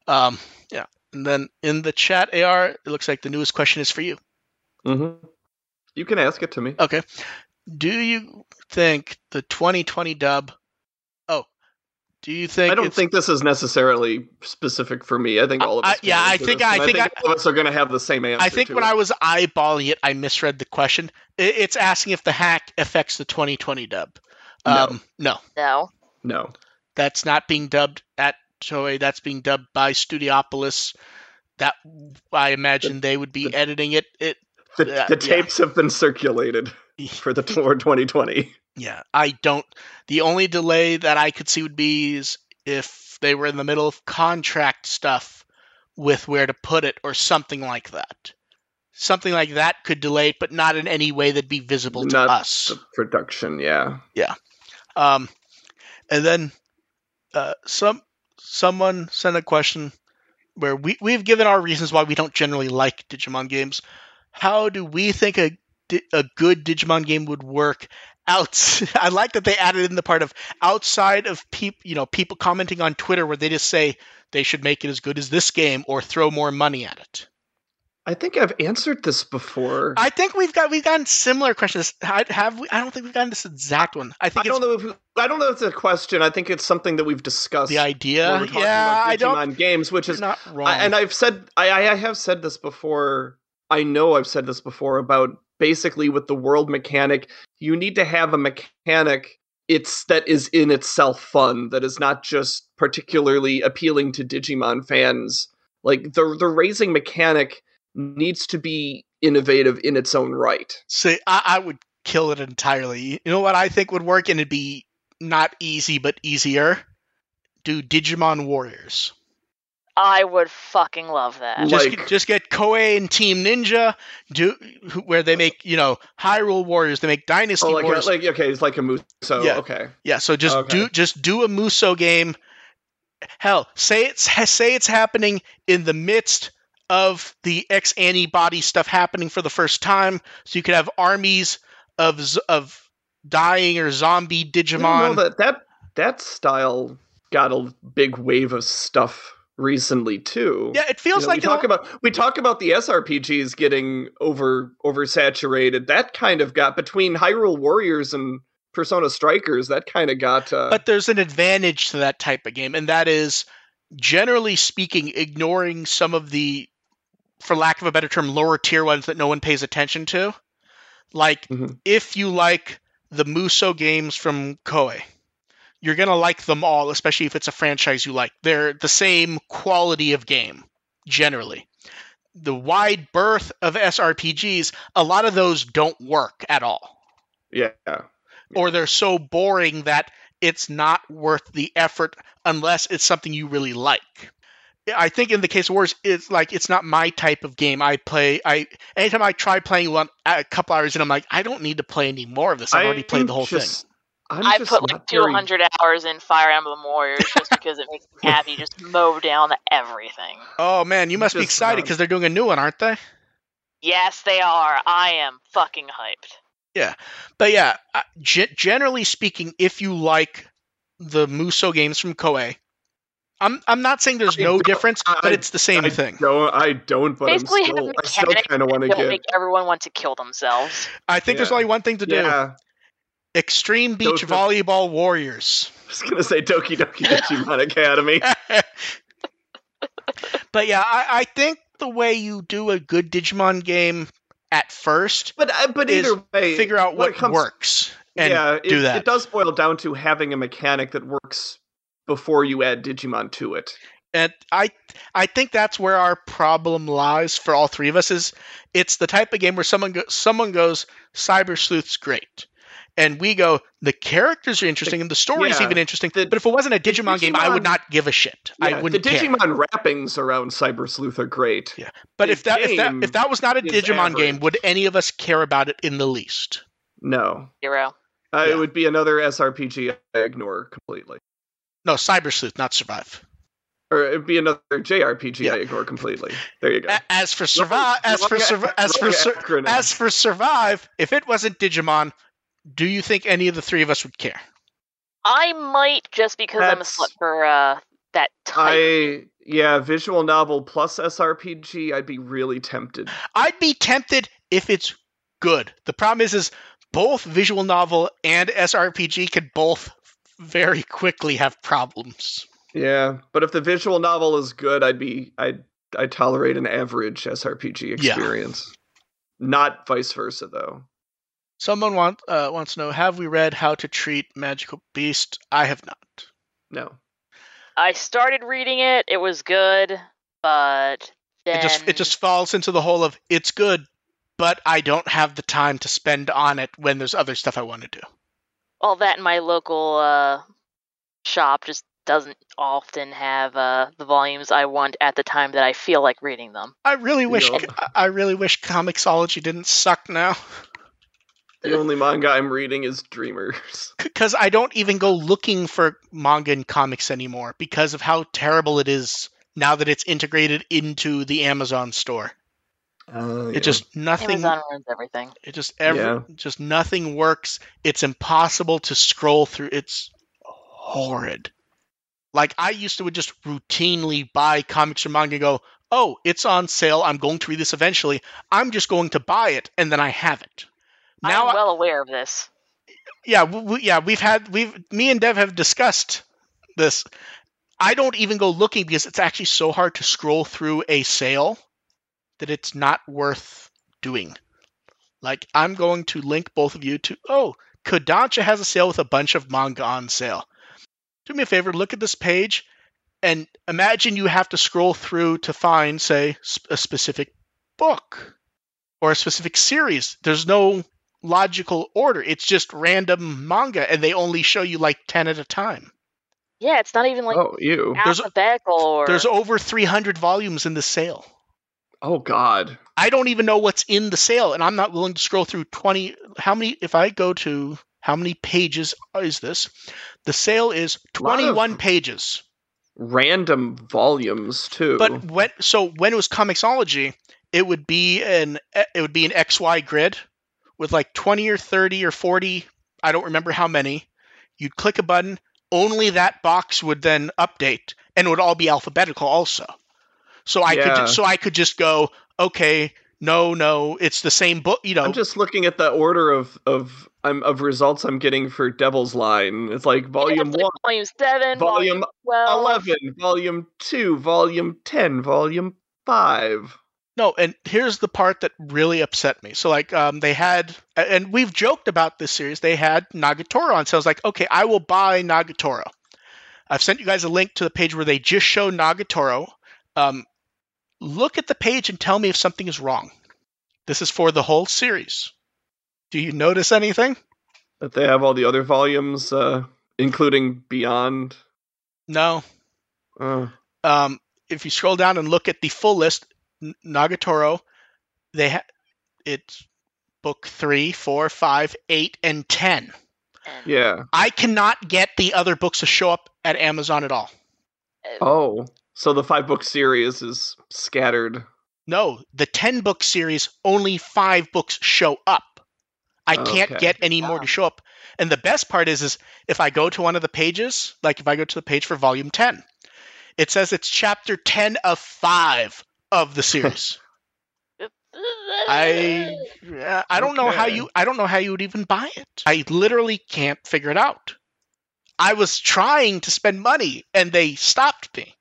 Um, yeah. And then in the chat, AR, it looks like the newest question is for you. Mm-hmm. You can ask it to me. Okay. Do you think the 2020 dub? Oh, do you think? I don't it's- think this is necessarily specific for me. I think all of us. can yeah, I think- this, I and think I- all of us are going to have the same answer. I think to when it. I was eyeballing it, I misread the question. I- It's asking if the hack affects the 2020 dub. No. Um, no, No. no. that's not being dubbed at Toei. That's being dubbed by Studiopolis. That I imagine they would be editing it. It The, Yeah, the yeah. tapes have been circulated for the tour 2020. Yeah, I don't. The only delay that I could see would be is if they were in the middle of contract stuff with where to put it or something like that. Something like that could delay it, but not in any way that'd be visible to Not us. The production, yeah. Yeah. Um, and then uh, some someone sent a question where we we've given our reasons why we don't generally like Digimon games. How do we think a a good Digimon game would work? Out, I like that they added in the part of outside of people, you know, people commenting on Twitter where they just say they should make it as good as this game or throw more money at it. I think I've answered this before. I think we've got we've gotten similar questions. I- Have we? I don't think we've gotten this exact one. I I think it's don't know if I don't know if it's a question. I think it's something that we've discussed. the idea. we're Yeah, about I don't. Digimon games, which is not wrong. I, and I've said I, I have said this before. I know I've said this before about basically with the world mechanic, you need to have a mechanic it's that is in itself fun, that is not just particularly appealing to Digimon fans. Like the the raising mechanic needs to be innovative in its own right. See, I, I would kill it entirely. You know what I think would work, and it'd be not easy, but easier. Do Digimon Warriors. I would fucking love that. Just get, just get Koei and Team Ninja, do who- where they make you know Hyrule Warriors, they make Dynasty Oh, like, a, Warriors. like okay, it's like a Muso. Yeah. Okay. yeah, so just Okay. do just do a Muso game. Hell, say it's say it's happening in the midst of the X-Antibody stuff happening for the first time, so you could have armies of of dying or zombie I don't know Digimon. that that that style got a big wave of stuff recently too. Yeah, it You feels know, like we talk all- about we talk about the SRPGs getting over oversaturated. That kind of got between Hyrule Warriors and Persona Strikers. That kind of got. Uh, but there's an advantage to that type of game, and that is, generally speaking, ignoring some of the, for lack of a better term, lower tier ones that no one pays attention to. Like, Mhm. if you like the Muso games from Koei, you're gonna like them all, especially if it's a franchise you like. They're the same quality of game, generally. The wide berth of SRPGs, a lot of those don't work at all yeah, or they're so boring that it's not worth the effort unless it's something you really like. I think in the case of Wars, it's like it's not my type of game. I play. I anytime I try playing one a couple hours in, I'm like, I don't need to play any more of this. I've already played the whole thing. Just, I'm I just put not like very- 200 hours in Fire Emblem Warriors just because it makes me happy. Just mow down everything. Oh man, you must be excited because they're doing a new one, aren't they? Yes, they are. I am fucking hyped. Yeah, but yeah, uh, generally speaking, if you like the Muso games from Koei, I'm I'm not saying there's I no don't- difference, I- but it's the same I thing. Don't I don't, but Basically, I'm still, have I still mechanics kind of want to Don't get. make everyone want to kill themselves. I think there's only one thing to do: Yeah, Extreme Beach Those- Volleyball Warriors. I was gonna say Doki Doki Digimon Academy. but yeah, I, I think the way you do a good Digimon game at first, But uh, but is either way, figure out what it comes- works and yeah, it, do that. it does boil down to having a mechanic that works before you add Digimon to it. And I I think that's where our problem lies for all three of us is it's the type of game where someone go, someone goes Cyber Sleuth's great. And we go, the characters are interesting and the story's yeah, even interesting. the- but if it wasn't a Digimon, game, I would not give a shit. I wouldn't the care. Digimon wrappings around Cyber Sleuth are great. Yeah. But if that if that if that was not a is Digimon game, would any of us care about it in the least? No, Zero. uh, Yeah. it would be another SRPG I ignore completely, No, Cyber Sleuth, not Survive. or it'd be another JRPG Yeah. I ignore completely. There you go. As for survive, as for Wrong- survive, as for sur- as for survive, if it wasn't Digimon, do you think any of the three of us would care? I might just because I'm a That's- slut for uh, that type. I yeah, visual novel plus SRPG. I'd be really tempted. I'd be tempted if it's good. The problem is, is both visual novel and SRPG could both very quickly have problems. Yeah, but if the visual novel is good, I'd be I'd I tolerate an average SRPG Yeah. experience. Not vice versa though. Someone want, uh, wants to know: Have we read How to Treat Magical Beast? I have not. No. I started reading it. It was good, but then It just it just falls into the hole of it's good, but I don't have the time to spend on it when there's other stuff I want to do. all that in my local uh, shop just doesn't often have uh, the volumes I want at the time that I feel like reading them. I really wish Yep. I really wish Comixology didn't suck now. The only manga I'm reading is Dreamers. because I don't even go looking for manga and comics anymore because of how terrible it is now that it's integrated into the Amazon store. Uh, It just nothing. Amazon ruins everything. It just every Yeah. just nothing works. It's impossible to scroll through. It's horrid. Like I used to would just routinely buy comics or manga and go, "Oh, it's on sale. I'm going to read this eventually. I'm just going to buy it and then I have it." Now I'm well aware of this. yeah, we, yeah, we've had we've me and Dev have discussed this. I don't even go looking because it's actually so hard to scroll through a sale that it's not worth doing. Like I'm going to link both of you to oh, Kodansha has a sale with a bunch of manga on sale. Do me a favor, look at this page and imagine you have to scroll through to find say a specific book or a specific series. There's no logical order. It's just random manga, and they only show you like ten at a time. Yeah, it's not even like oh, you. There's- alphabetical or There's over 300 volumes in the sale. Oh God. I don't even know what's in the sale, and I'm not willing to scroll through 20. How many? If I go to how many pages is this? The sale is 21 pages. Random volumes too. But when so when it was Comixology, it would be an it would be an XY grid with like 20 or 30 or 40, I don't remember how many. You'd click a button, only that box would then update and it would all be alphabetical also. So I could Yeah. ju- so I could just go, okay, no, no, it's the same book, you know. I'm just looking at the order of of I'm of results I'm getting for Devil's Line. It's like volume It's like one, volume seven, volume, volume twelve. eleven, volume two, volume ten, volume five. No, and here's the part that really upset me. So, like, um, they had, and we've joked about this series. They had Nagatoro on, so I was like, okay, I will buy Nagatoro. I've sent you guys a link to the page where they just show Nagatoro. Um, look at the page and tell me if something is wrong. This is for the whole series. Do you notice anything? That they have all the other volumes, uh, including Beyond. No. Uh, Um, if you scroll down and look at the full list, Nagatoro, they ha- it's book three, four, five, eight, and ten. Yeah. I cannot get the other books to show up at Amazon at all. uh, Oh, so the five book series is scattered. No, the 10 book series, only five books show up. I can't Okay. get any more to show up. And the best part is, is if I go to one of the pages, like if I go to the page for volume 10, it says it's chapter 10 of 5 of the series. I I don't know how you I don't know how you would even buy it. I literally can't figure it out. I was trying to spend money and they stopped me.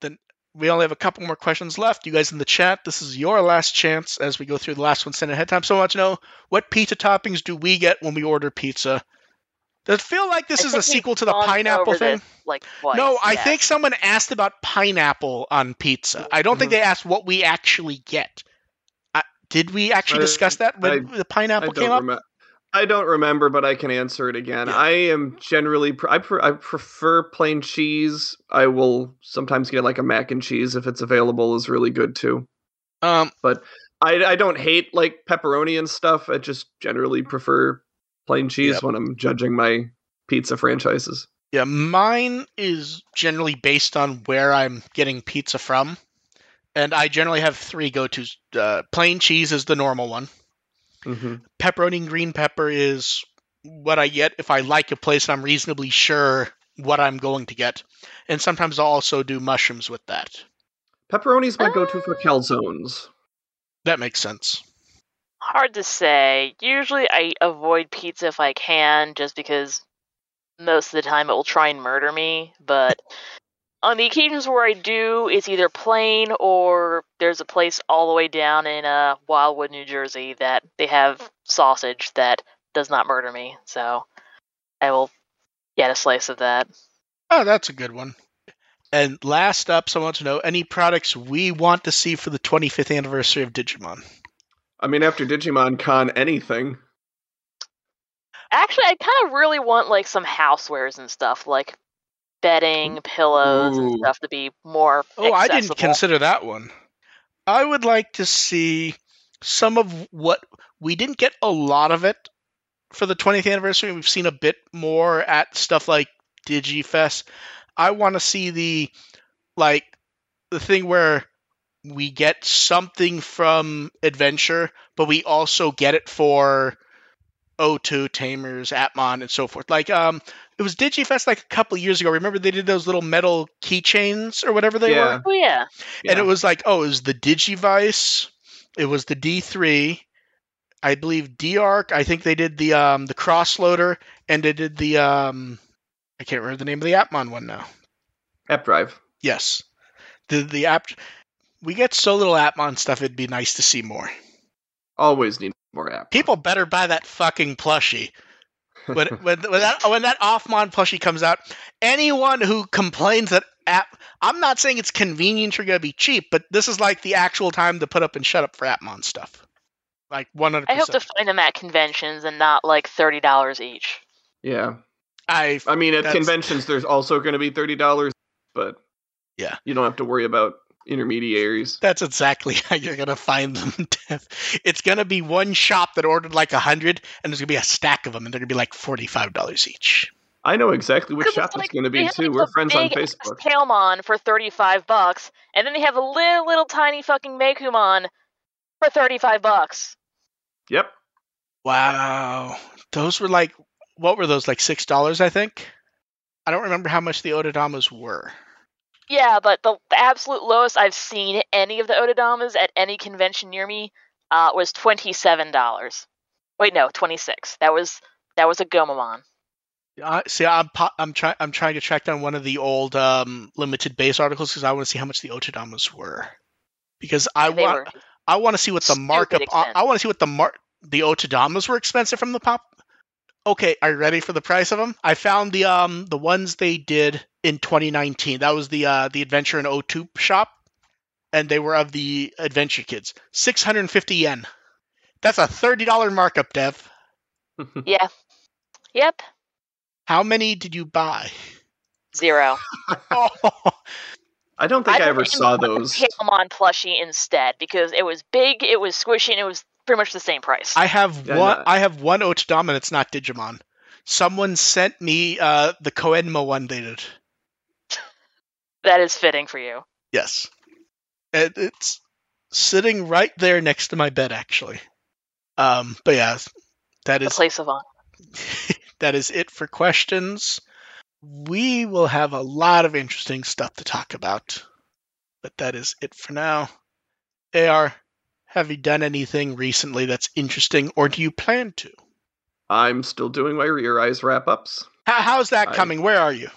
Then we only have a couple more questions left. You guys in the chat, this is your last chance as we go through the last one sent ahead of time. So I want to know what pizza toppings do we get when we order pizza? Does it feel like this I is a sequel to the pineapple thing? this, like twice, no, I yes. think someone asked about pineapple on pizza. I don't think Mhm. they asked what we actually get. I, did we actually I- discuss that when the pineapple came don't up? remember. I don't remember, but I can answer it again. Yeah. I am generally pr- I pr- I prefer plain cheese. I will sometimes get like a mac and cheese if it's available is really good too. Um, but I I don't hate like pepperoni and stuff. I just generally prefer plain cheese Yep. when I'm judging my pizza franchises. yeah, mine is generally based on where I'm getting pizza from, and I generally have three go-tos. Uh, plain cheese is the normal one. hmm Pepperoni and green pepper is what I get if I like a place and I'm reasonably sure what I'm going to get. And sometimes I'll also do mushrooms with that. Pepperoni's my go-to for Uh, calzones. That makes sense. Hard to say. Usually I avoid pizza if I can, just because most of the time it will try and murder me. But on the occasions where I do, it's either plain or there's a place all the way down in uh, Wildwood, New Jersey that they have sausage that does not murder me. So I will get a slice of that. Oh, that's a good one. And last up, someone wants to know any products we want to see for the 25th anniversary of Digimon. I mean, after Digimon Con, anything. Actually, I kind of really want like some housewares and stuff, like bedding, pillows, and stuff to be more. Oh, I didn't consider that one. I would like to see some of what we didn't get a lot of it for the 20th anniversary. We've seen a bit more at stuff like DigiFest. I want to see the like the thing where we get something from Adventure, but we also get it for 02, Tamers, Appmon, and so forth. Like um, it was DigiFest like a couple years ago. Remember they did those little metal keychains or whatever they Yeah. were Oh yeah, and Yeah. it was like, oh, it was the Digivice, it was the D3, I believe D-Arc. I think they did the um the Xros Loader, and they did the um I can't remember the name of the Appmon one now. App Drive. Yes, the the app. We get so little Appmon stuff. It'd be nice to see more. Always need more app. People better buy that fucking plushie. When when when that when that Offmon plushie comes out, anyone who complains that app, I'm not saying it's convenient or gonna be cheap, but this is like the actual time to put up and shut up for Appmon stuff. Like 100. I hope to find them at conventions and not like thirty dollars each. yeah. I I mean, at conventions, there's also going to be thirty dollars, but Yeah. you don't have to worry about intermediaries. that's exactly how you're gonna find them. It's gonna be one shop that ordered like a hundred, and there's gonna be a stack of them, and they're gonna be like forty-five dollars each. I know exactly which shop it's like, it's going to be too. like, We're the friends on big Facebook. Tailmon for thirty-five bucks, and then they have a little, little tiny fucking Meicoomon for thirty-five bucks. Yep. Wow, those were like what were those like six dollars? I think. I don't remember how much the Otedamas were. Yeah, but the, the absolute lowest I've seen any of the Otedamas at any convention near me uh, was twenty-seven dollars. Wait, no, twenty-six. That was that was a Gomamon. I see. I'm po- I'm trying. I'm trying to track down one of the old um, limited base articles because I want to see how much the Otedamas were. Because I They want. I want to see what the markup. I. I want to see what the mark the Otedamas were expensive from the pop. Okay, are you ready for the price of them? I found the um the ones they did in 2019. That was the uh the Adventure in 02 shop, and they were of the Adventure Kids. 650 yen. That's a thirty dollar markup, Dev. yeah. Yep. How many did you buy? Zero. Oh, I don't think I, don't ever saw want the those. Tailmon plushie instead because it was big, it was squishy, and it was pretty much the same price. I have Yeah, one. no. I have one Otedama, and it's not Digimon. Someone sent me uh the Koenma one they did. That is fitting for you. Yes. And it's sitting right there next to my bed, actually. Um, but yeah, that The is place of honor. that is it for questions. We will have a lot of interesting stuff to talk about, but that is it for now. Ar, have you done anything recently that's interesting, or do you plan to? I'm still doing my ReArise wrap ups. How, how's that I- coming? Where are you?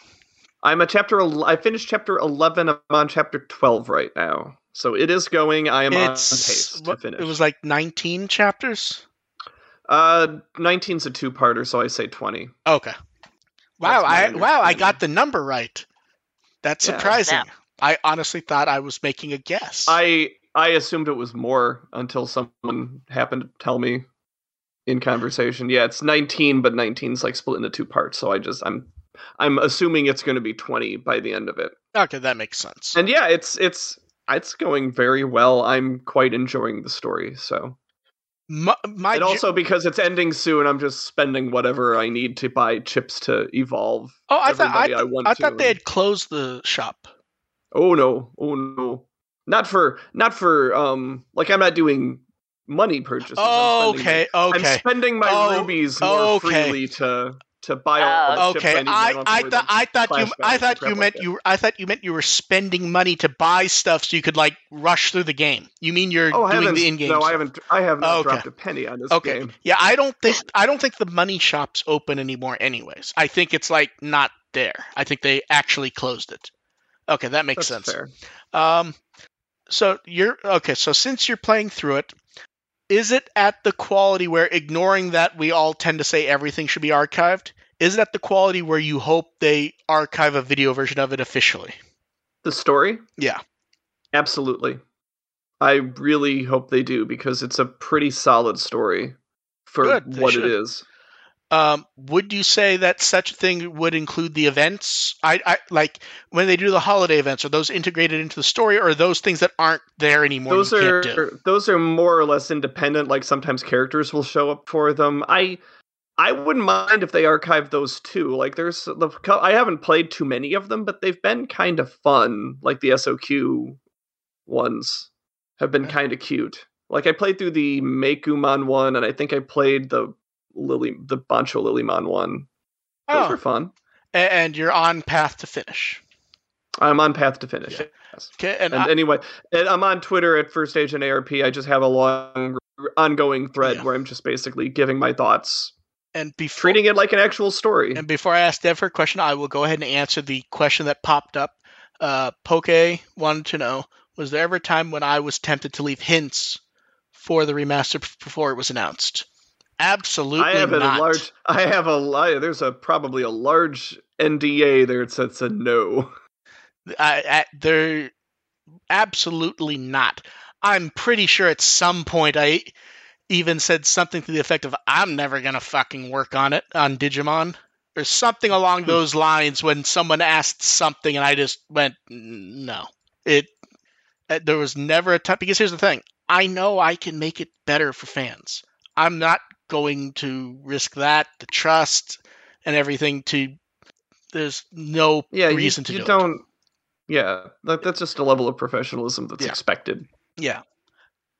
I'm a chapter. I finished chapter 11. I'm on chapter 12 right now. So it is going. I am on pace to finish. it was like 19 chapters. uh, 19's a two parter, so I say 20. Okay. Wow, I wow, I got the number right. That's surprising. Yeah. I honestly thought I was making a guess. I I assumed it was more until someone happened to tell me in conversation. Yeah, it's 19, but 19's like split into two parts. So I just I'm I'm assuming it's going to be 20 by the end of it. okay, that makes sense. And yeah, it's it's it's going very well. I'm quite enjoying the story. So My, my and also because it's ending soon, I'm just spending whatever I need to buy chips to evolve. oh, I thought I, I, I to. thought they had closed the shop. Oh no! Oh no! Not for not for um like I'm not doing money purchases. I'm Oh, spending okay, I'm spending my Oh, rubies more okay. freely to to buy all Oh, the I okay. I, don't have to I worry thought I thought you I thought you meant that. you I thought you meant you were spending money to buy stuff so you could like rush through the game. You mean you're Oh, I doing haven't. the in-game? no, I haven't. I have not Oh, okay. dropped a penny on this Okay. game. Yeah, I don't think I don't think the money shop's open anymore. Anyways, I think it's like not there. I think they actually closed it. Okay, that makes That's sense. fair. Um, so you're okay. So since you're playing through it, is it at the quality where, ignoring that, we all tend to say everything should be archived? Is it at the quality where you hope they archive a video version of it officially? The story? Yeah. Absolutely. I really hope they do because it's a pretty solid story for Good, what should. it is. Um, would you say that such a thing would include the events? I, I like when they do the holiday events. Are those integrated into the story, or are those things that aren't there anymore? those are those are more or less independent. Like sometimes characters will show up for them. I I wouldn't mind if they archive those too. Like there's the I haven't played too many of them, but they've been kind of fun. Like the SOQ ones have been kind of cute. Like I played through the Meicoomon one, and I think I played the Lily the Bancho Lillymon one. Those Oh, were fun. and you're on path to finish. I'm on path to finish. Yeah. Yes. Okay, and, And I- anyway, and I'm on Twitter at First Agent ARP. I just have a long, ongoing thread Yeah. where I'm just basically giving my thoughts, and before treating it like an actual story. and before I ask Dev her question, I will go ahead and answer the question that popped up. Uh, Poke wanted to know: Was there ever a time when I was tempted to leave hints for the remaster before it was announced? Absolutely I have not. a large. I have a There's a probably a large NDA there that says a no. I, I, they're absolutely not. I'm pretty sure at some point I even said something to the effect of "I'm never gonna fucking work on it on Digimon" or something along Hmm. those lines when someone asked something and I just went no. It uh, there was never a time because here's the thing: I know I can make it better for fans. I'm not going to risk that, the trust, and everything. To there's no Yeah, you, reason to you do don't. Yeah, that, that's just a level of professionalism that's Yeah. expected. Yeah.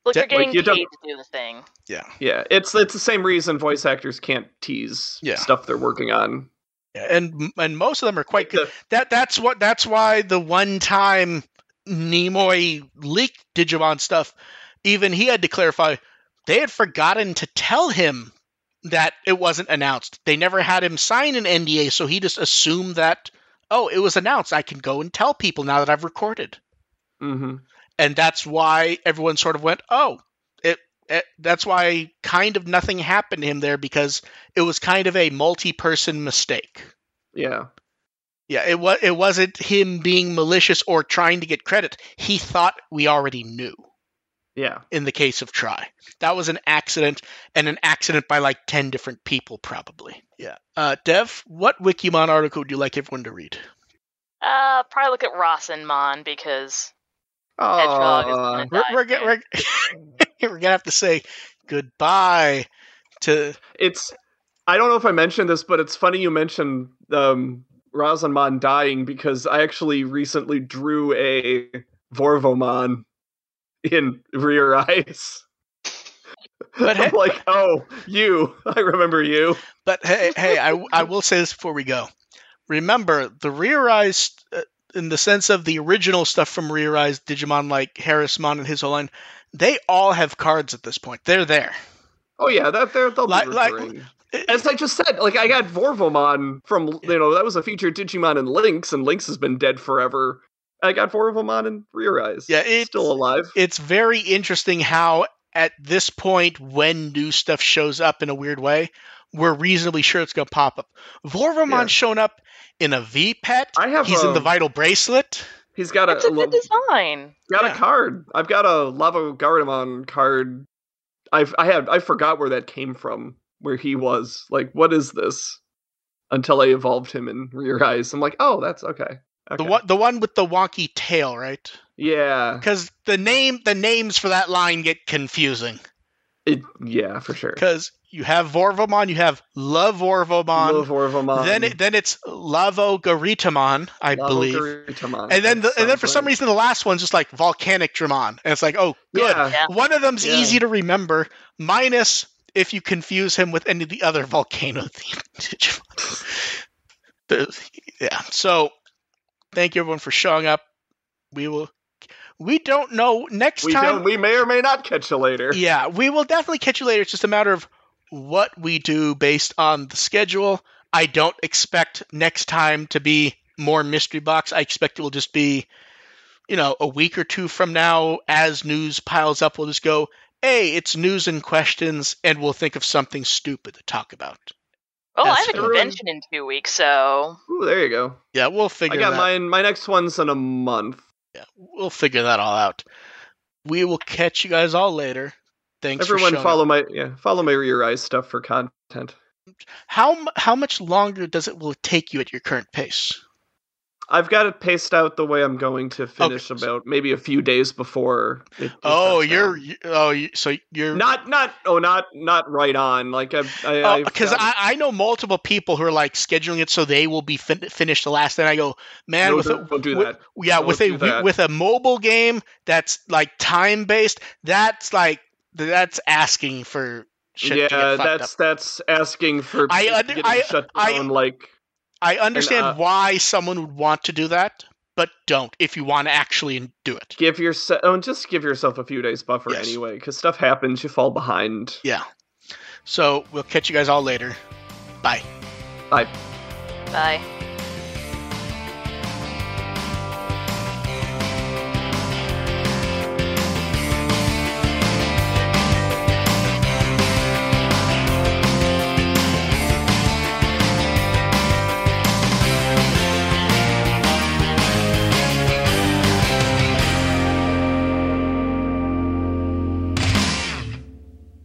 Look, De- you're getting like, you paid don't- to do the thing. Yeah, yeah. it's it's the same reason voice actors can't tease Yeah. stuff they're working on. Yeah, and and most of them are quite good. The- That that's what that's why the one time Nimoy leaked Digimon stuff, even he had to clarify they had forgotten to tell him that it wasn't announced. They never had him sign an NDA, so he just assumed that oh, it was announced. I can go and tell people now that I've recorded. Mhm. And that's why everyone sort of went, "Oh, it, it that's why kind of nothing happened to him there because it was kind of a multi-person mistake." Yeah. Yeah, it was it wasn't him being malicious or trying to get credit. He thought we already knew Yeah. in the case of Try. That was an accident and an accident by like 10 different people probably. Yeah. Uh Dev, what Wikimon article would you like everyone to read? Uh, probably look at Rossenmon because Hedgehog is Aw. gonna We're die. we're, get, we're, we're going to have to say goodbye to it's I don't know if I mentioned this, but it's funny you mentioned um Razanmon dying because I actually recently drew a Vorvomon in ReArise. But hey- I'm like, oh, you. I remember you. But hey, hey, I, I will say this before we go. Remember, the ReArise, uh, in the sense of the original stuff from ReArise, Digimon like Harrismon and his whole line, they all have cards at this point. They're there. Oh yeah, that they're they'll Like- be like- As I just said, like I got Vorvomon from you know that was a featured Digimon in Linkz, and Linkz has been dead forever. I got Vorvomon in ReArise. Yeah, It's still alive. It's very interesting how, at this point, when new stuff shows up in a weird way, we're reasonably sure it's going to pop up. Vorvomon's Yeah. shown up in a V pet. I have He's in the Vital Bracelet. He's got a, it's a lo- good design. got Yeah. a card. I've got a Lavogaritamon card. I've I had I forgot where that came from. Where he was like, what is this? Until I evolved him in ReArise, I'm like, oh, that's okay. The one, the one with the wonky tail, right? Yeah, Because the name, the names for that line get confusing. It, yeah, for sure. because you have Vorvomon, you have Lavorvomon, Love Orvomon. then it, then it's Lavogaritamon, I believe, Lavogaritamon. and then the, and then for some reason the last one's just like Volcanicdramon, and it's like oh good, Yeah, Yeah. one of them's Yeah. easy to remember, minus if you confuse him with any of the other volcano themed Digimon. The- yeah, so thank you everyone for showing up. We will. We don't know next we time. don't. We may or may not catch you later. Yeah, we will definitely catch you later. It's just a matter of what we do based on the schedule. I don't expect next time to be more mystery box. I expect it will just be, you know, a week or two from now as news piles up. We'll just go, hey, it's news and questions, and we'll think of something stupid to talk about. Well, I have a convention in two weeks, so Ooh, there you go. Yeah, we'll figure. I figure got that. mine. My next one's in a month. Yeah, we'll figure that all out. We will catch you guys all later. Thanks Everyone follow up. my yeah follow my ReArise stuff for content. How how much longer does it will it take you at your current pace? I've got it paced out the way I'm going to finish Okay. about maybe a few days before. Oh, you're down. oh you, so you're not not oh not not right on. Like I I because I've got- I, I know multiple people who are like scheduling it so they will be fin- finished the last. And I go, man, No, with don't, a, don't do with- that. yeah, Don't with a that. with a mobile game that's like time based, that's like that's asking for yeah, that's that's asking for I to under- I- shut I- down. like I understand uh, why someone would want to do that, but don't if you want to actually do it. give yourself oh, just give yourself a few days buffer Yes. anyway, because stuff happens. You fall behind. Yeah. So we'll catch you guys all later. Bye. Bye. bye.